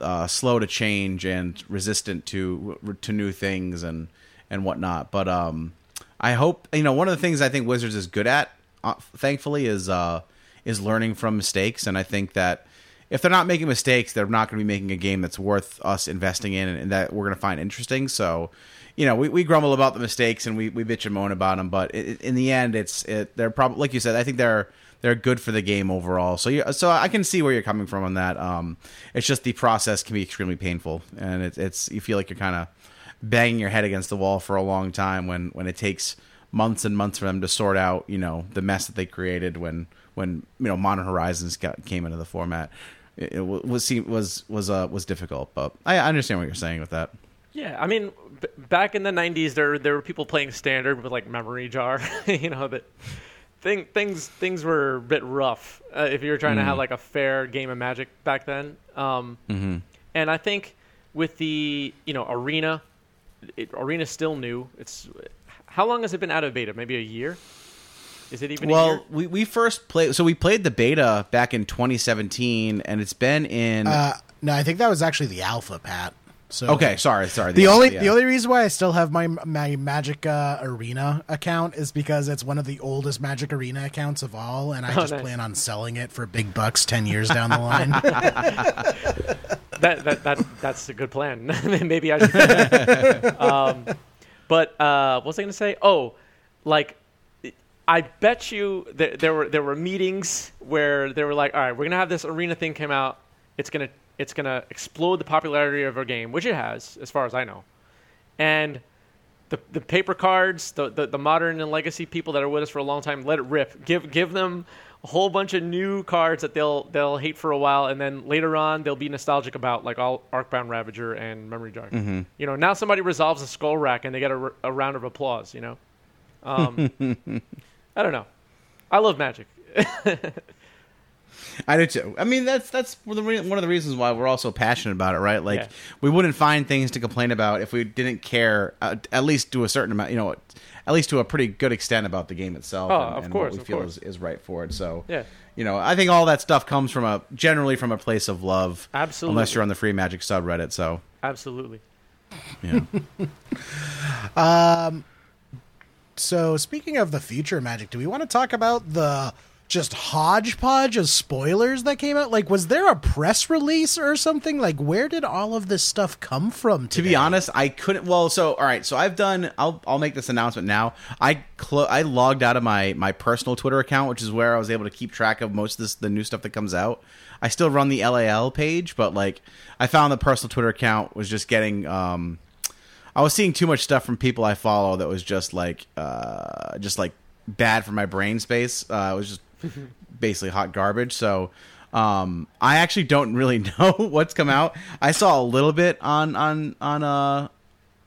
uh, slow to change and resistant to to new things and and whatnot. But um, I hope you know one of the things I think Wizards is good at, uh, thankfully, is uh, is learning from mistakes, and I think that. If they're not making mistakes, they're not going to be making a game that's worth us investing in and, and that we're going to find interesting. So, you know, we, we grumble about the mistakes and we, we bitch and moan about them, but it, in the end, it's it, they're probably like you said. I think they're they're good for the game overall. So you, so I can see where you're coming from on that. Um, it's just the process can be extremely painful, and it's it's you feel like you're kind of banging your head against the wall for a long time when when it takes months and months for them to sort out you know the mess that they created when when you know Modern Horizons got came into the format. It, it was was was uh, was difficult, but I understand what you're saying with that. Yeah, I mean, b- back in the '90s, there there were people playing standard with like memory jar. you know that thing, things things were a bit rough uh, if you were trying to have like a fair game of Magic back then. Um, And I think with the you know arena, it, arena's still new. It's how long has it been out of beta? Maybe a year. Is it even? Well, we, we first played, so we played the beta back in 2017, and it's been in. Uh, no, I think that was actually the alpha, Pat. So okay, sorry, sorry. The only yeah. the only reason why I still have my my Magic uh, Arena account is because it's one of the oldest Magic Arena accounts of all, and I Oh, just nice. plan on selling it for big bucks ten years down the line. that, that that that's a good plan. Maybe I should. um, but uh, what was I going to say? Oh, like I bet you there, there were there were meetings where they were like, all right, we're gonna have this arena thing come out. It's gonna it's gonna explode the popularity of our game, which it has, as far as I know. And the the paper cards, the, the the modern and legacy people that are with us for a long time, let it rip. Give give them a whole bunch of new cards that they'll they'll hate for a while, and then later on they'll be nostalgic about, like all Arcbound Ravager and Memory Jar. You know, now somebody resolves a skull rack and they get a round of applause. You know, um, I don't know. I love Magic. I do too. I mean, that's that's one of the re- one of the reasons why we're all so passionate about it, right? Like, Yeah. we wouldn't find things to complain about if we didn't care, uh, at least to a certain amount, you know, at least to a pretty good extent about the game itself. Oh, and, of and course, what we of feel is, is right for it. So, Yeah. you know, I think all that stuff comes from a generally from a place of love, Absolutely. unless you're on the free Magic subreddit. So, Absolutely. yeah. Um. So speaking of the future Magic, do we want to talk about the just hodgepodge of spoilers that came out? Like, was there a press release or something? Like, where did all of this stuff come from? To be honest, I couldn't. Well, so all right, so I've done. I'll I'll make this announcement now. I clo- I logged out of my my personal Twitter account, which is where I was able to keep track of most of this the new stuff that comes out. I still run the LAL page, but like I found the personal Twitter account was just getting. um I was seeing too much stuff from people I follow that was just like uh just like bad for my brain space. Uh, it was just basically hot garbage. So um, I actually don't really know what's come out. I saw a little bit on on on uh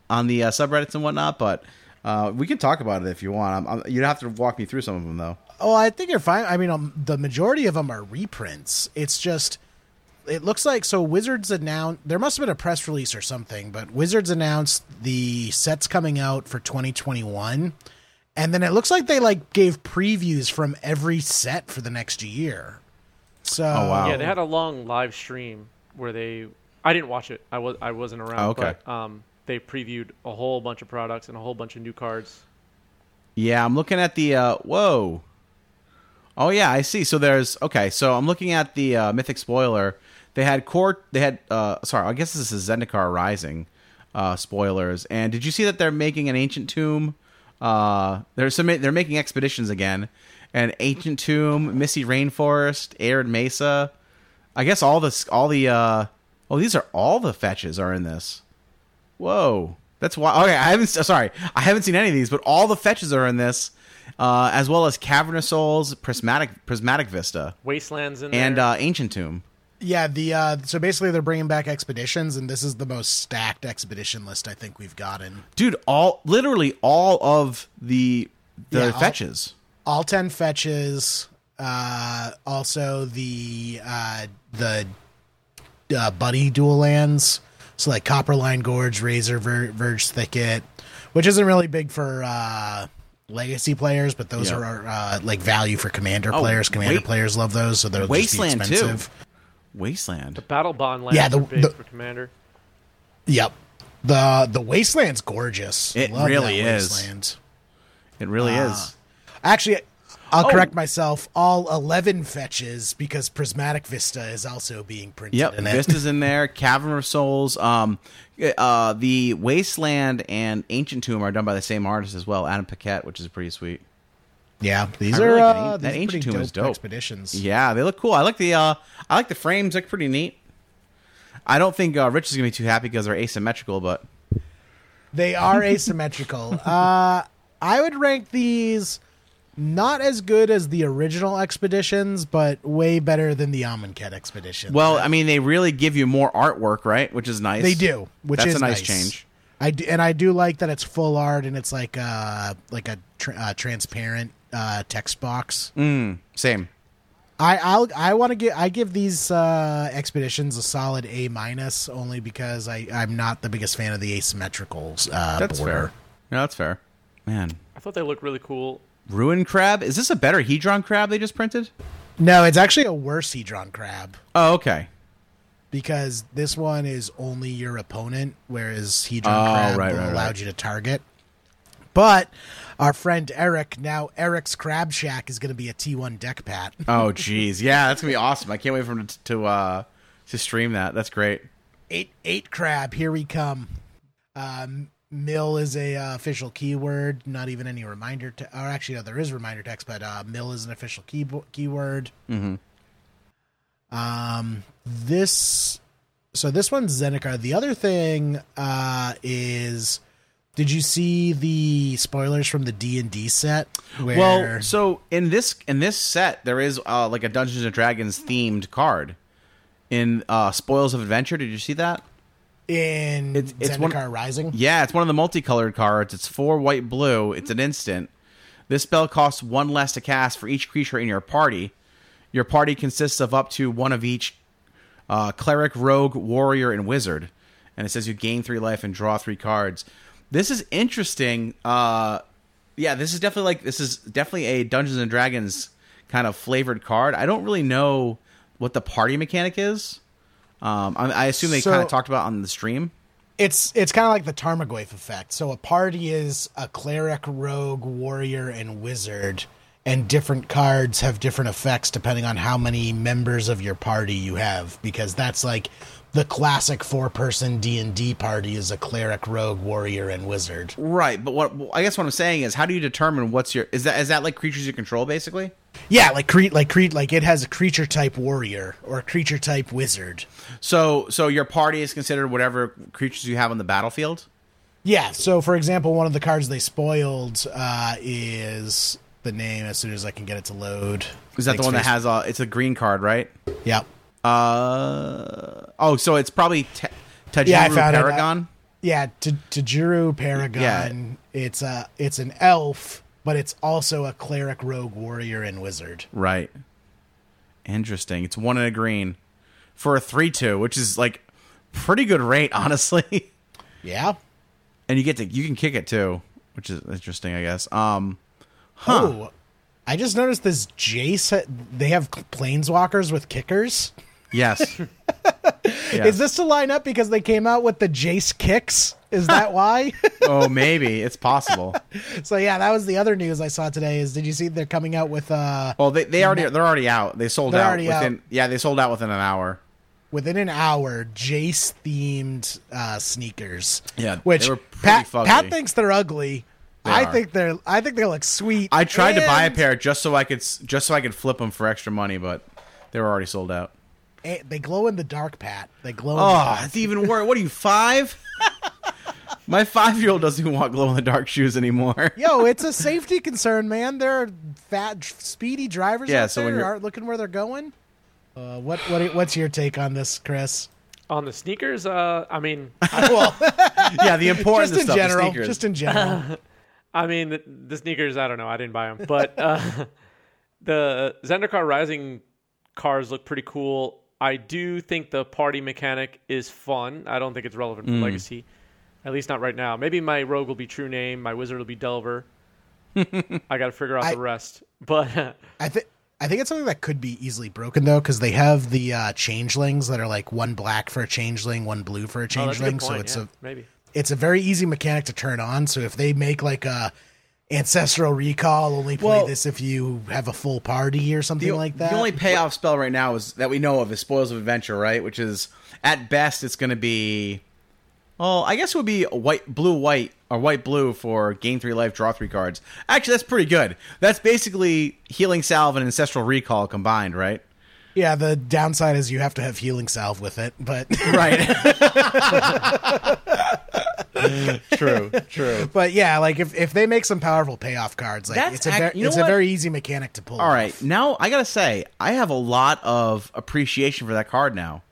on the uh, subreddits and whatnot, but uh, we can talk about it if you want. I'm, I'm, you'd have to walk me through some of them though. Oh, I think you're fine. I mean, um, the majority of them are reprints. It's just, it looks like so. Wizards announced there must have been a press release or something, but Wizards announced the sets coming out for 2021, and then it looks like they like gave previews from every set for the next year. So, Oh, wow. Yeah, they had a long live stream where they. I didn't watch it. I was I wasn't around. Oh, okay. But, um, they previewed a whole bunch of products and a whole bunch of new cards. Yeah, I'm looking at the uh whoa. Oh yeah, I see. So there's okay, so I'm looking at the uh, Mythic spoiler. They had court they had uh sorry, I guess this is Zendikar Rising uh spoilers. And did you see that they're making an ancient tomb? Uh there's some they're making expeditions again. and ancient tomb, Misty Rainforest, Arid Mesa. I guess all this all the uh oh these are all the fetches are in this. Whoa, that's why. Okay, I haven't. Sorry, I haven't seen any of these, but all the fetches are in this, uh, as well as Cavern of Souls, Prismatic Prismatic Vista, Wastelands in there. and uh, Ancient Tomb. Yeah, the uh, so basically they're bringing back expeditions, and this is the most stacked expedition list I think we've gotten. Dude, all literally all of the the Yeah, fetches. All ten fetches. Uh, also the uh, the uh, buddy dual lands. So like Copperline Gorge, Razor Ver- Verge Thicket, which isn't really big for uh, legacy players, but those Yeah. are uh, like value for commander Oh, players. Commander wait- players love those, so they're Wasteland, just be too. Expensive. Wasteland. Battlebond lands Yeah, the- are big the- for Commander. Yep. The the wasteland's gorgeous. It Love really that is. Wasteland. It really Ah. is. Actually, I'll Oh. correct myself. All eleven fetches because Prismatic Vista is also being printed Yep, in it. Vista's in there. Cavern of Souls. Um, uh, the Wasteland and Ancient Tomb are done by the same artist as well, Adam Paquette, which is pretty sweet. Yeah, these I are really like uh, that- that these are Ancient Tomb is dope dope. expeditions. Yeah, they look cool. I like the uh, I like the frames. Look pretty neat. I don't think uh, Rich is gonna be too happy because they're asymmetrical, but They are asymmetrical. uh, I would rank these not as good as the original expeditions, but way better than the Amonkhet expedition. well, I mean, they really give you more artwork, right? Which is nice. They do, which That's is a nice, nice. change. I do, and I do like that it's full art and it's like uh like a tr- uh, transparent uh, text box. Mm, same. I I'll, I want to give I give these uh, expeditions a solid A minus only because I I'm not the biggest fan of the asymmetrical uh, That's border. fair. No, that's fair. Man, I thought they looked really cool. Ruin Crab. Is this a better Hedron Crab they just printed? No, it's actually a worse Hedron crab Oh, okay. because this one is only your opponent, whereas Hedron Oh, crab right, right, allowed right. you to target. But our friend Eric, now Eric's Crab Shack, is going to be a T1 deck pat. Oh, jeez. Yeah, that's gonna be awesome. I can't wait for him to to, uh, to stream that. That's great. eight eight crab here we come um mill is a uh, official keyword not even any reminder to or actually no there is reminder text but uh mill is an official key- keyword Mm-hmm. um this so this one's zendikar the other thing uh is did you see the spoilers from the d&d set where Well, so in this in this set, there is uh, like a Dungeons and Dragons themed card in uh, Spoils of Adventure. Did you see that? in it's- it's one- zendikar rising Yeah, it's one of the multicolored cards. It's four white blue. It's an instant. This spell costs one less to cast for each creature in your party. Your party consists of up to one of each uh, cleric, rogue, warrior, and wizard. And it says you gain three life and draw three cards. This is interesting. Uh, yeah, this is definitely like this is definitely a Dungeons and Dragons kind of flavored card. I don't really know what the party mechanic is. Um, I, I assume they So- kind of talked about on the stream. It's it's kind of like the Tarmogoyf effect. So a party is a cleric, rogue, warrior, and wizard, and different cards have different effects depending on how many members of your party you have. Because that's like the classic four-person D and D party is a cleric, rogue, warrior, and wizard. Right, but what I guess what I'm saying is, how do you determine what's your is that is that like creatures you control basically? Yeah, like cre- like cre- like it has a creature type warrior or a creature type wizard. So so your party is considered whatever creatures you have on the battlefield. Yeah. So, for example, one of the cards they spoiled uh, is the name. As soon as I can get it to load, Is that the Makes one that has a? it's a green card, right? Yep. Uh oh, so it's probably T- Tajuru Yeah, I found it. Paragon. Yeah, to Tajuru Paragon. It's a it's an elf, but it's also a cleric, rogue, warrior, and wizard. Right. Interesting. It's one in a green for a three two, which is like pretty good rate, honestly. Yeah. and you get to you can kick it too, which is interesting, I guess. Um, huh? Oh, I just noticed this Jace. They have planeswalkers with kickers. Yes. Is this to line up because they came out with the Jace kicks? Is that why? oh, maybe it's possible. so yeah, that was the other news I saw today. Is did you see they're coming out with uh Well, they they already they're already out. They sold out within out. yeah they sold out within an hour. within an hour Jace themed uh, sneakers. Yeah, which they were pretty Pat, fugly. Pat thinks they're ugly. They I are. think they're I think they look sweet. I tried to buy a pair just so I could just so I could flip them for extra money, but they were already sold out. Eh, They glow in the dark, Pat. They glow. in the Oh, it's even worse. What are you five? My five year old doesn't even want glow in the dark shoes anymore. Yo, it's a safety concern, man. There are fat, speedy drivers Yeah, out so there when who you're- aren't looking where they're going. Uh, what what what's your take on this, Chris? On the sneakers, uh, I mean, well, yeah, the important just in stuff. general, sneakers. just in general. I mean the, the sneakers. I don't know. I didn't buy them, but uh, the Zendikar Rising cars look pretty cool. I do think the party mechanic is fun. I don't think it's relevant for Legacy, at least not right now. Maybe my rogue will be True Name, my wizard will be Delver. I got to figure out I- the rest, but I think I think it's something that could be easily broken though, because they have the uh, changelings that are like one black for a changeling, one blue for a oh, that's a changeling. good point. so it's yeah, a maybe. it's a very easy mechanic to turn on. So if they make like a ancestral recall, only play Well- this if you have a full party or something the, like that. The only payoff spell right now is that we know of is Spoils of Adventure, right? Which is at best it's going to be, well, I guess it would be a white, blue, white, or white, blue for gain three life, draw three cards. Actually, that's pretty good. That's basically Healing Salve and Ancestral Recall combined, right? yeah, the downside is you have to have healing salve with it, but Right. true. True. but yeah, like if, if they make some powerful payoff cards, like That's it's a ac- ver- you know it's a very easy mechanic to pull. All right, now I gotta say I have a lot of appreciation for that card now,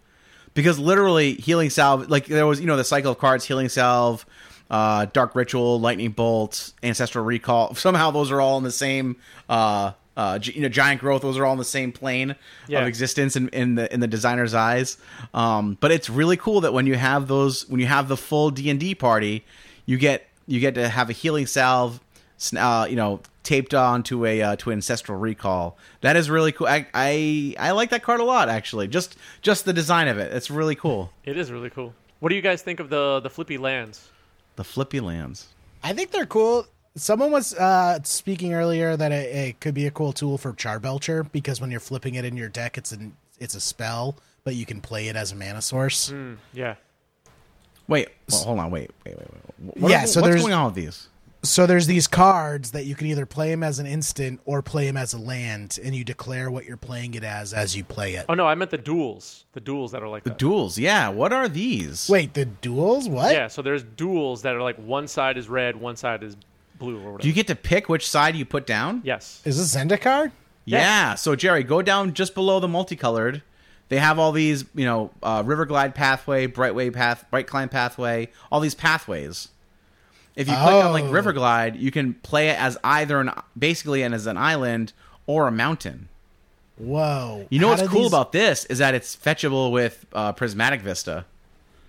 because literally healing salve, like there was you know the cycle of cards, healing salve, uh, dark ritual, lightning bolt, ancestral recall. Somehow those are all in the same, uh, uh, you know, giant growth. Those are all in the same plane Yeah. of existence in, in the in the designer's eyes. Um, but it's really cool that when you have those, when you have the full D and D party, you get you get to have a healing salve uh, you know, taped onto a uh, to ancestral recall. That is really cool. I, I I like that card a lot actually. Just just the design of it. It's really cool. It is really cool. What do you guys think of the the flippy lands? The flippy lands. I think they're cool. Someone was uh, speaking earlier that it, it could be a cool tool for Charbelcher because when you're flipping it in your deck, it's an it's a spell, but you can play it as a mana source. Hmm, yeah. Wait, well, hold on. Wait, wait, wait. wait. What Yeah, are- so what's there's- going on with these? So there's these cards that you can either play them as an instant or play them as a land, and you declare what you're playing it as as you play it. Oh no, I meant the duels. The duels that are like The that. duels. Yeah. What are these? Wait, the duels? What? Yeah, so there's duels that are like one side is red, one side is blue or whatever. Do you get to pick which side you put down? yes. Is this Zendikar? Yeah. So Jerry, go down just below the multicolored. They have all these, you know, uh, Riverglide pathway, Brightway path, Brightclimb pathway, all these pathways. If you click on like Oh. Riverglide, you can play it as either an basically and as an island or a mountain. Whoa! You know How what's cool these- about this is that it's fetchable with uh, Prismatic Vista.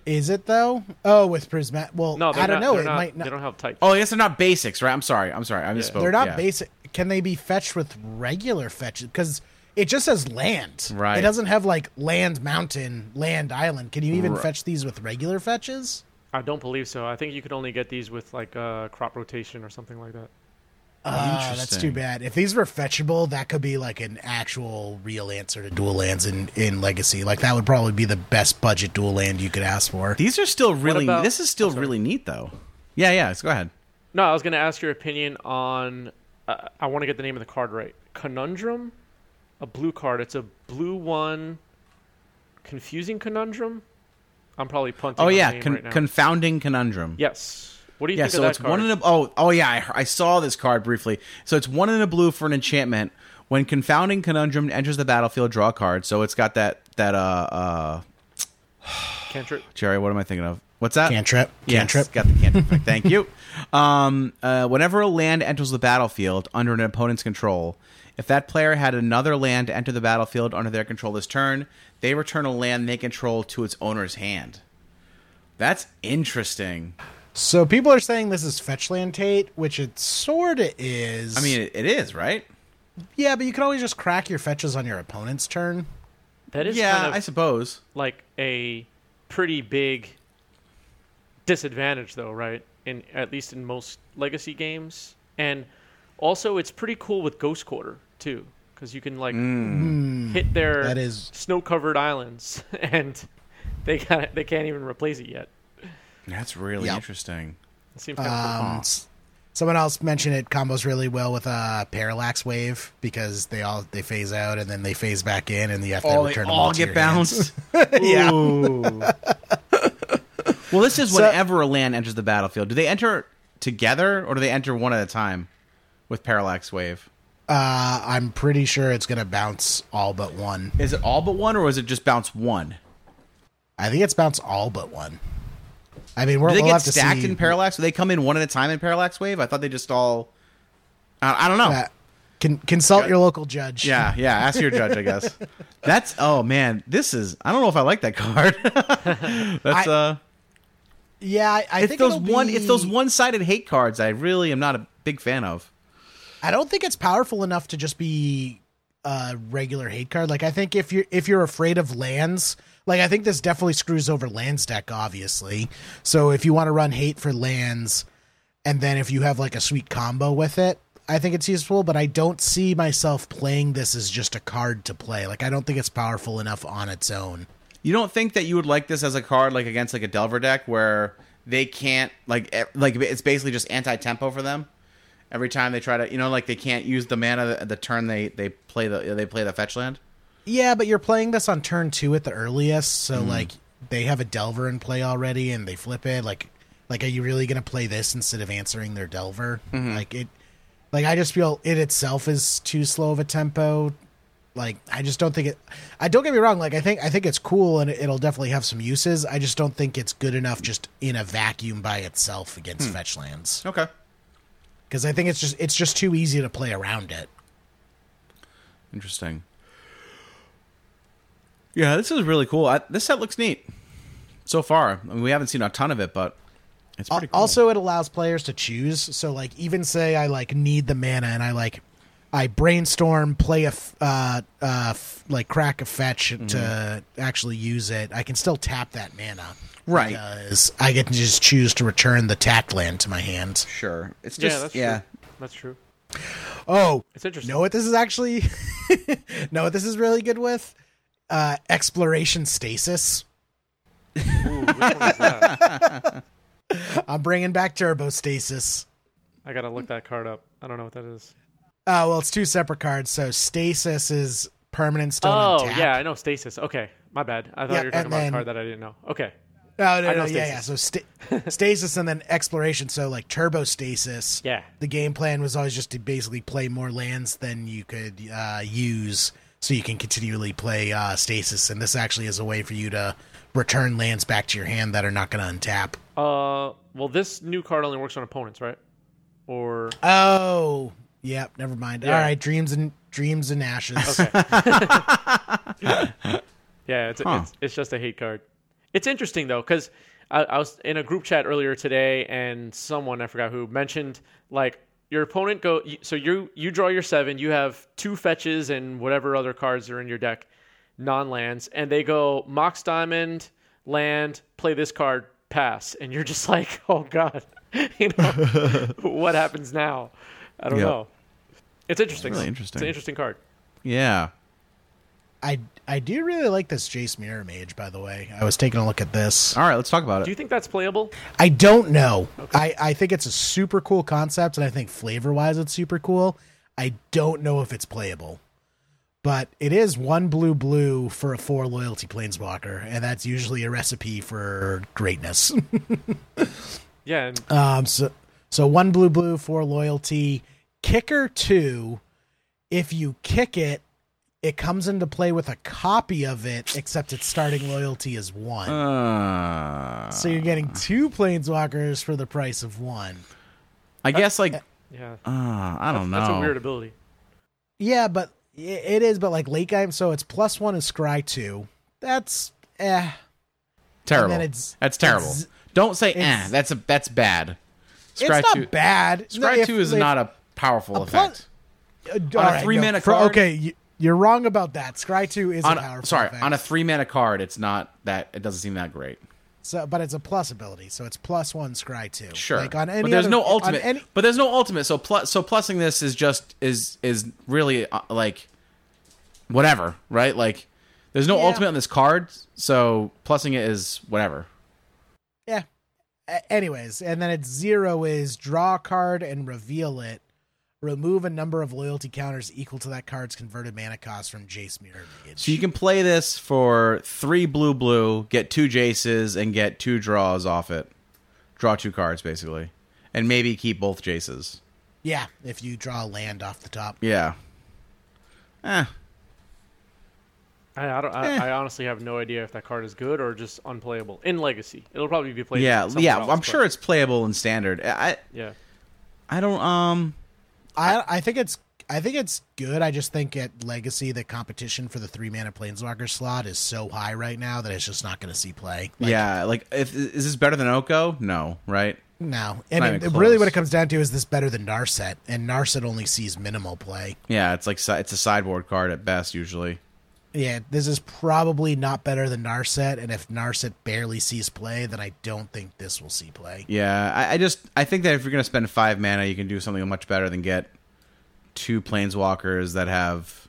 Is it though? Oh, with Prismatic. Well, No, I don't not, know. they're It not- might not. They don't have types. Oh, I guess they're not basics, right? I'm sorry. I'm sorry. I misspoke. They're not yeah. basic. Can they be fetched with regular fetches? Because it just says land. Right. It doesn't have like land, mountain, land, island. Can you even Right. fetch these with regular fetches? I don't believe so. I think you could only get these with like uh, crop rotation or something like that. Ah, that's too bad. If these were fetchable, that could be like an actual real answer to dual lands in, in Legacy. Like that would probably be the best budget dual land you could ask for. These are still really. about- this is still really neat, though. Yeah, yeah. Let's go ahead. No, I was going to ask your opinion on. Uh, I want to get the name of the card right. Conundrum, a blue card. It's a blue one. Confusing conundrum. I'm probably punting. Oh on the yeah, name con- right now. confounding conundrum. yes. What do you Yeah, think so of that it's card? one in a oh oh yeah, I, I saw this card briefly. So it's one in a blue for an enchantment. When confounding conundrum enters the battlefield, draw a card. So it's got that that uh uh Cantrip. Jerry, what am I thinking of? What's that? Cantrip. Yes, Cantrip. got the cantrip. effect. Thank you. Um, uh, whenever a land enters the battlefield under an opponent's control, if that player had another land enter the battlefield under their control this turn, they return a land they control to its owner's hand. That's interesting. So people are saying this is Fetchland Tate, which it sorta is. I mean, it, it is right. yeah, but you can always just crack your fetches on your opponent's turn. That is Yeah, kind of I suppose. like a pretty big disadvantage, though, right? In at least in most legacy games, and also it's pretty cool with Ghost Quarter too, because you can like hmm. hit their That is- snow-covered islands, and they got they can't even replace it yet. That's really Yep. interesting. It seems kind of Um, s- someone else mentioned it combos really well with uh, Parallax Wave because they all they phase out and then they phase back in, and you have to Oh, they return them all to get your bounced. yeah. Well, this is So- whenever a land enters the battlefield. Do they enter together or do they enter one at a time with Parallax Wave? Uh, I'm pretty sure it's gonna bounce all but one. Is it all but one or is it just bounce one? I think it's bounce all but one. I mean, we're, Do they we'll get stacked in Parallax? Do they come in one at a time in Parallax Wave? I thought they just all. I, I don't know. Uh, con- consult your local judge. Yeah, yeah. Ask your judge, I guess. That's oh man, this is. I don't know if I like that card. That's I- uh. yeah. I, I It's think those one. be- It's those one-sided hate cards. I really am not a big fan of. I don't think it's powerful enough to just be a regular hate card. Like I think if you're if you're afraid of lands, like I think this definitely screws over lands deck, obviously. So if you want to run hate for lands, and then if you have like a sweet combo with it, I think it's useful. But I don't see myself playing this as just a card to play. Like I don't think it's powerful enough on its own. You don't think that you would like this as a card, like against like a Delver deck, where they can't like like it's basically just anti-tempo for them. Every time they try to, you know, like they can't use the mana the, the turn they they play the they play the fetch land. Yeah, but you're playing this on turn two at the earliest, so Mm-hmm. like they have a Delver in play already, and they flip it. Like, like are you really gonna play this instead of answering their Delver? Mm-hmm. Like it, like I just feel it itself is too slow of a tempo. Like I just don't think it. I don't get me wrong. Like I think I think it's cool and it'll definitely have some uses. I just don't think it's good enough just in a vacuum by itself against Hmm. fetch lands Okay. because I think it's just it's just too easy to play around it. Interesting. Yeah, this is really cool. I, this set looks neat so far. I mean, we haven't seen a ton of it, but it's pretty cool. Also, it allows players to choose. So, like, even say I like need the mana, and I like I brainstorm, play a f- uh, uh, f- like crack a fetch to Mm-hmm. actually use it. I can still tap that mana, Right. Because I get to just choose to return the tapped land to my hand. sure. It's yeah, just that's yeah. true. That's true. Oh, It's interesting. know what this is actually? know what this is really good with? Uh, exploration stasis. Ooh, which one is that? I'm bringing back turbo stasis. I gotta look that card up. I don't know what that is. Oh well, it's two separate cards. So stasis is permanent stone. Oh untap. yeah, I know stasis. Okay, my bad. I thought Yeah, you were talking about then- a card that I didn't know. Okay, Oh no, I no, yeah, yeah. So sta- stasis and then exploration. So like turbo stasis. Yeah. The game plan was always just to basically play more lands than you could uh, use, so you can continually play uh, stasis. And this actually is a way for you to return lands back to your hand that are not going to untap. Uh, well, this new card only works on opponents, right? Or Oh, yep. Never mind. Yeah. All right, dreams and dreams and ashes. okay. yeah, it's, Huh. it's it's just a hate card. It's interesting though because I, I was in a group chat earlier today, and someone I forgot who mentioned like your opponent go. So you you draw your seven. You have two fetches and whatever other cards are in your deck, non lands, and they go Mox Diamond land. Play this card. Pass, and you're just like, oh god, you know what happens now? I don't know. It's interesting. really interesting. It's an interesting card. Yeah. I I do really like this Jace Mirror Mage. By the way, I was taking a look at this. All right, let's talk about it. Do you think that's playable? I don't know. I, I think it's a super cool concept, and I think flavor wise, it's super cool. I don't know if it's playable, but it is one blue blue for a four loyalty planeswalker, and that's usually a recipe for greatness. Yeah, and um, so so one blue blue for loyalty kicker two. If you kick it, it comes into play with a copy of it, except its starting loyalty is one. Uh, so you're getting two planeswalkers for the price of one. I guess like yeah, uh, I don't know. that's a weird ability. Yeah, but it is. But like late game, so it's plus one and scry two. That's eh. terrible. then it's- that's terrible. it's- don't say eh. That's a that's bad. it's Scry not two. bad. Scry If- two is if- not a powerful a effect. plus- uh, on a alright, three-mana for- card? Okay, you, you're wrong about that. Scry two is on a a, powerful. sorry, effect. on a three mana card, it's not that. It doesn't seem that great. So, but it's a plus ability, so it's plus one scry two. Sure, like on any but there's other- no ultimate. any- But there's no ultimate. So plus, so plussing this is just is is really uh, like whatever, right? Like there's no Yeah. ultimate on this card, so plussing it is whatever. yeah. A- anyways, and then it's zero is draw a card and reveal it. Remove a number of loyalty counters equal to that card's converted mana cost from Jace Mirror Mage. So you can play this for three blue blue, get two Jaces, and get two draws off it. Draw two cards basically, and maybe keep both Jaces. yeah, if you draw a land off the top. Yeah. Eh. I, I don't. I, Eh. I honestly have no idea if that card is good or just unplayable in Legacy. It'll probably be played. Yeah, yeah. else, I'm but- sure it's playable in standard. I Yeah, I don't um I I think it's I think it's good. I just think at Legacy the competition for the three mana Planeswalker slot is so high right now that it's just not going to see play. Like, yeah, like if is this better than Oko? No, right? No, I mean, really, what it comes down to is this better than Narset, and Narset only sees minimal play. Yeah, it's like it's a sideboard card at best usually. Yeah, this is probably not better than Narset, and if Narset barely sees play, then I don't think this will see play. Yeah, I, I just I think that if you're gonna spend five mana, you can do something much better than get two planeswalkers that have.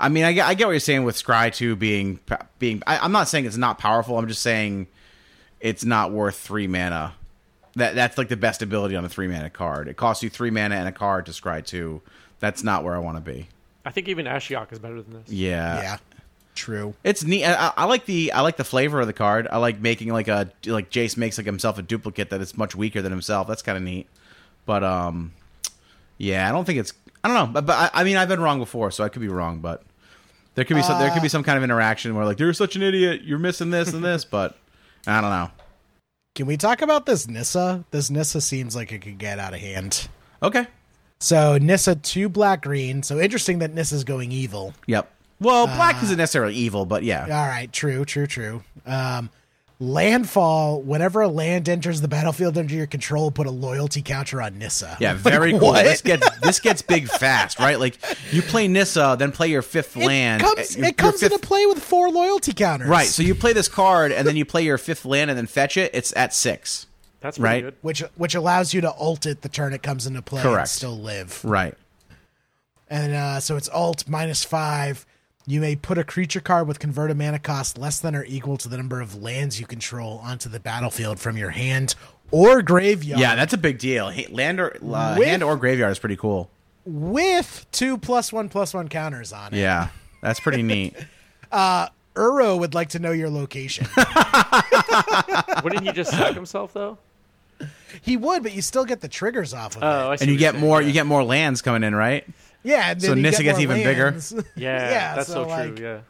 I mean, I get, I get what you're saying with Scry two being being. I, I'm not saying it's not powerful. I'm just saying it's not worth three mana. That that's like the best ability on a three mana card. It costs you three mana and a card to Scry two. That's not where I want to be. I think even Ashiok is better than this. Yeah, yeah, true. It's neat. I, I- I like the I like the flavor of the card. I like making like a like Jace makes like himself a duplicate that is much weaker than himself. That's kind of neat. But um, yeah, I don't think it's. I don't know. But, but I, I mean, I've been wrong before, so I could be wrong. But there could be some there could be some kind of interaction where like you're such an idiot, you're missing this and this. But I don't know. Can we talk about this Nissa? This Nissa seems like it could get out of hand. Okay. So Nissa two black green. So interesting that Nissa's going evil. Yep. Well, black isn't necessarily evil, but yeah. All right, true, true, true. Um, landfall. Whenever a land enters the battlefield under your control, put a loyalty counter on Nissa. Yeah, Like, very cool. what? This gets this gets big fast, right? Like you play Nissa, then play your fifth It land. comes. uh, your- It comes your into play with four loyalty counters. Right. So you play this card, and then you play your fifth land, and then fetch it. It's at six. That's pretty Right. good. which which allows you to ult it the turn it comes into play and still live. Right. And uh, so it's alt minus five. You may put a creature card with converted mana cost less than or equal to the number of lands you control onto the battlefield from your hand or graveyard. Yeah, that's a big deal. Land or uh, With- hand or graveyard is pretty cool. with two plus one plus one counters on it. Yeah, that's pretty neat. Uro would like to know your location. Wouldn't he just suck himself though? he would, but you still get the triggers off of Oh, it. I see And you what you're get saying, more. yeah. You get more lands coming in, right? Yeah, and So then you Nissa get gets more even bigger? lands. Yeah, Yeah, that's so, so, like- true. Yeah.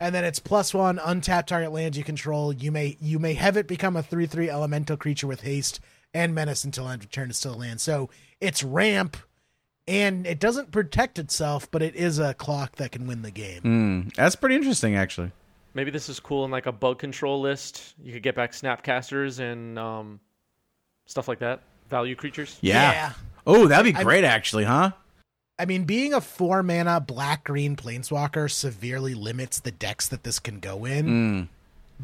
and then it's plus one untapped target land you control. You may you may have it become a three three elemental creature with haste and menace until end of turn is still land. So it's ramp, and it doesn't protect itself, but it is a clock that can win the game. Mm, that's pretty interesting, actually. Maybe this is cool in like a bug control list. You could get back snapcasters and um, stuff like that. Value creatures. Yeah. Yeah. Oh, that'd be great, actually, huh? I mean, being a four mana black green planeswalker severely limits the decks that this can go in. Mm.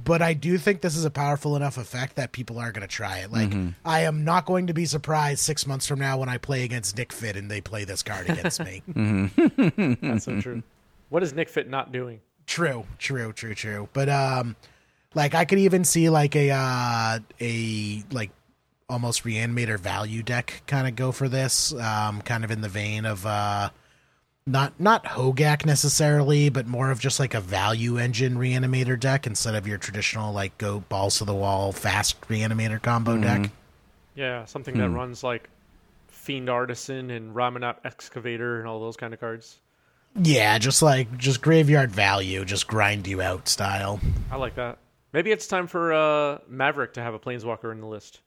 But I do think this is a powerful enough effect that people are going to try it. Like, Mm-hmm. I am not going to be surprised six months from now when I play against Nic Fit and they play this card against me. That's so true. What is Nic Fit not doing? True, true, true, true. But um, like I could even see like a uh, a like almost reanimator value deck kind of go for this. Um, kind of in the vein of uh, not not Hogak necessarily, but more of just like a value engine reanimator deck instead of your traditional like go balls to the wall fast reanimator combo deck. Yeah, something Hmm. that runs like Fiend Artisan and Ramunap Excavator and all those kind of cards. Yeah, just like just graveyard value, just grind you out style. I like that. Maybe it's time for uh, Maverick to have a Planeswalker in the list.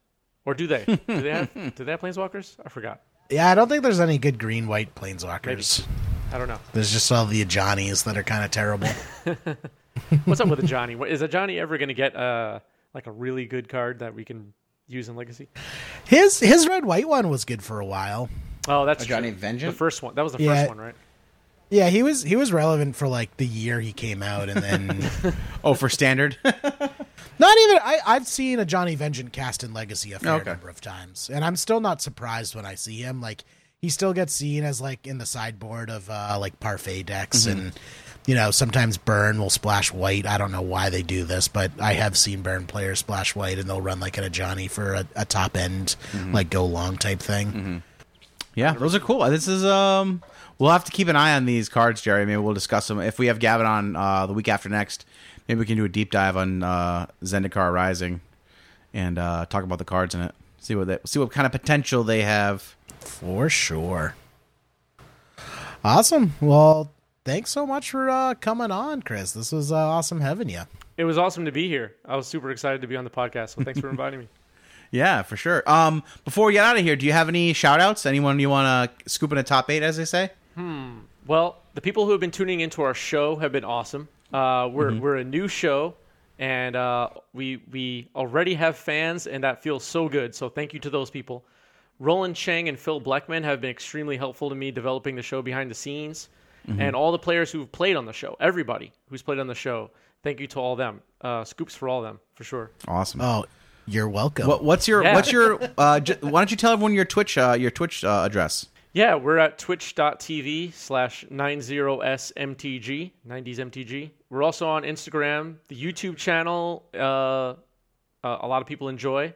Or do they? Do they have do they have Planeswalkers? I forgot. Yeah, I don't think there's any good green white planeswalkers. I don't know. There's just all the Ajanis that are kind of terrible. What's up with Ajani? Is Ajani ever going to get uh, like a really good card that we can use in Legacy? His his red white one was good for a while. Oh, that's Ajani true. Vengeance? The first one. That was the Yeah. first one, right? Yeah, he was he was relevant for like the year he came out, and then Oh, for standard. not even I I've seen Ajani Vengeance cast in Legacy a fair Okay. number of times, and I'm still not surprised when I see him. Like he still gets seen as like in the sideboard of uh like parfait decks, and you know sometimes Burn will splash white. I don't know why they do this, but I have seen Burn players splash white, and they'll run like at Ajani for a, a top end like go long type thing. Yeah, those are cool. This is um, we'll have to keep an eye on these cards, Jerry. Maybe we'll discuss them if we have Gavin on uh, the week after next. Maybe we can do a deep dive on uh, Zendikar Rising and uh, talk about the cards in it. See what they, see what kind of potential they have. For sure. Awesome. Well, thanks so much for uh, coming on, Chris. This was uh, awesome having you. It was awesome to be here. I was super excited to be on the podcast. So thanks for inviting me. Yeah, for sure. Um, before we get out of here, do you have any shout outs? Anyone you want to scoop in a top eight, as they say? Well, the people who have been tuning into our show have been awesome. Uh, we're we're a new show, and uh, we we already have fans, and that feels so good. So thank you to those people. Roland Chang and Phil Blackman have been extremely helpful to me developing the show behind the scenes, and all the players who've played on the show, everybody who's played on the show. Thank you to all of them. Uh, scoops for all of them for sure. Awesome. Oh, you're welcome. What, what's your Yeah. what's your uh, j- why don't you tell everyone your Twitch uh, your Twitch uh, address? Yeah, we're at twitch.tv slash 90smtg, 90smtg. We're also on Instagram, the YouTube channel, uh, uh, a lot of people enjoy,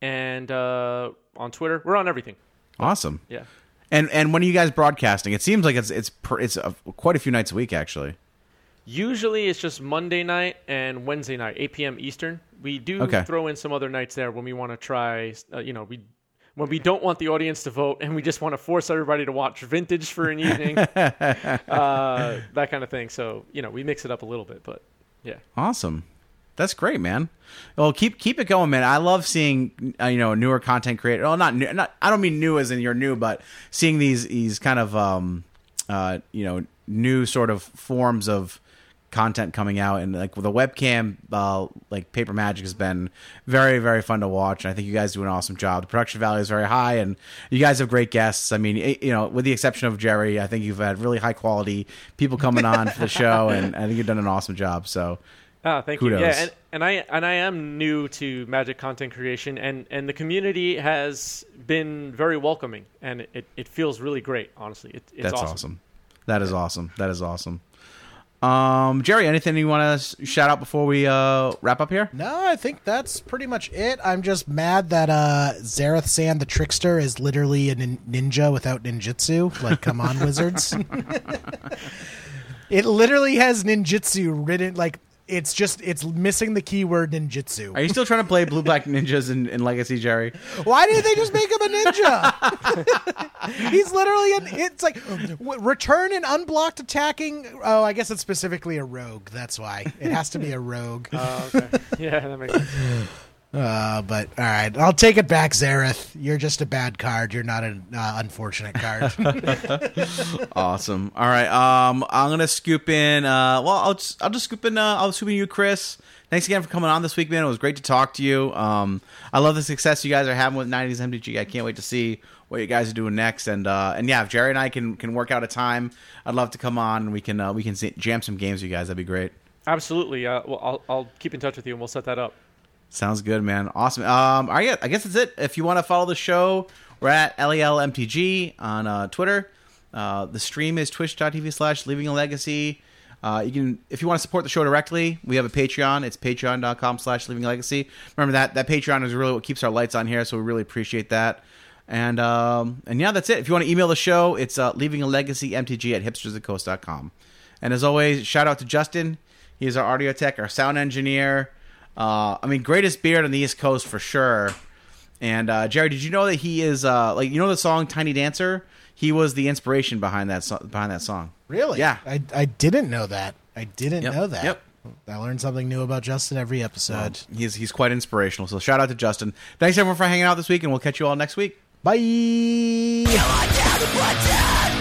and uh, on Twitter. We're on everything. Awesome. Yeah. And and when are you guys broadcasting? It seems like it's it's per, it's uh, quite a few nights a week actually. Usually it's just Monday night and Wednesday night, 8 p.m. Eastern. We do Okay. throw in some other nights there when we want to try, uh, you know, we when we don't want the audience to vote and we just want to force everybody to watch vintage for an evening, uh, that kind of thing. So you know, we mix it up a little bit, but yeah. Awesome. That's great, man. Well, keep keep it going, man. I love seeing uh, you know newer content creator. Well, not new. Not I don't mean new as in you're new, but seeing these these kind of um uh you know new sort of forms of content coming out and like with the webcam uh like paper magic has been very very fun to watch and i think you guys do an awesome job the production value is very high and you guys have great guests i mean you know with the exception of jerry i think you've had really high quality people coming on for the show and i think you've done an awesome job so Ah, thank Kudos. you. Yeah, and, and I and I am new to Magic content creation, and, and the community has been very welcoming, and it, it feels really great. Honestly, it, it's That's awesome. awesome. That is awesome. That is awesome. Um, Jerry, anything you want to shout out before we uh, wrap up here? No, I think that's pretty much it. I'm just mad that uh Zareth San the Trickster is literally a nin- ninja without ninjutsu. Like, come on, wizards. it literally has ninjutsu written like it's just it's missing the keyword ninjutsu. Are you still trying to play Blue Black Ninjas in, in Legacy, Jerry? Why did they just make him a ninja? He's literally an. It's like w- return an unblocked attacking. Oh, I guess it's specifically a rogue. That's why it has to be a rogue. Oh, okay. yeah, that makes sense. Uh, but all right, I'll take it back, Zareth. You're just a bad card. You're not an uh, unfortunate card. Awesome. All right. Um, I'm gonna scoop in. Uh, well, I'll just, I'll just scoop in. Uh, I'll scoop in you, Chris. Thanks again for coming on this week, man. It was great to talk to you. Um, I love the success you guys are having with 90s MTG. I can't wait to see what you guys are doing next. And uh, and yeah, if Jerry and I can can work out a time, I'd love to come on and we can uh, we can see, jam some games, with you guys. That'd be great. Absolutely. Uh, well, I'll I'll keep in touch with you, and we'll set that up. Sounds good, man. Awesome. Um, I guess, I guess that's it. If you want to follow the show, we're at LELMTG on uh, Twitter. Uh, the stream is twitch.tv slash leaving a legacy. Uh, you can, if you want to support the show directly, we have a Patreon. It's patreon.com slash leaving legacy. Remember that, that Patreon is really what keeps our lights on here, so we really appreciate that. And, um, and yeah, that's it. If you want to email the show, it's uh, leaving a legacy mtg at hipstersofcoast.com. And as always, shout out to Justin. He is our audio tech, our sound engineer. Uh, I mean, greatest beard on the East Coast for sure. And uh, Jerry, did you know that he is uh, like you know the song "Tiny Dancer"? He was the inspiration behind that so- behind that song. really? Yeah. I I didn't know that. I didn't Yep, know that. yep. I learned something new about Justin every episode. He's he's quite inspirational. So shout out to Justin. Thanks everyone for hanging out this week, and we'll catch you all next week. Bye. down the button.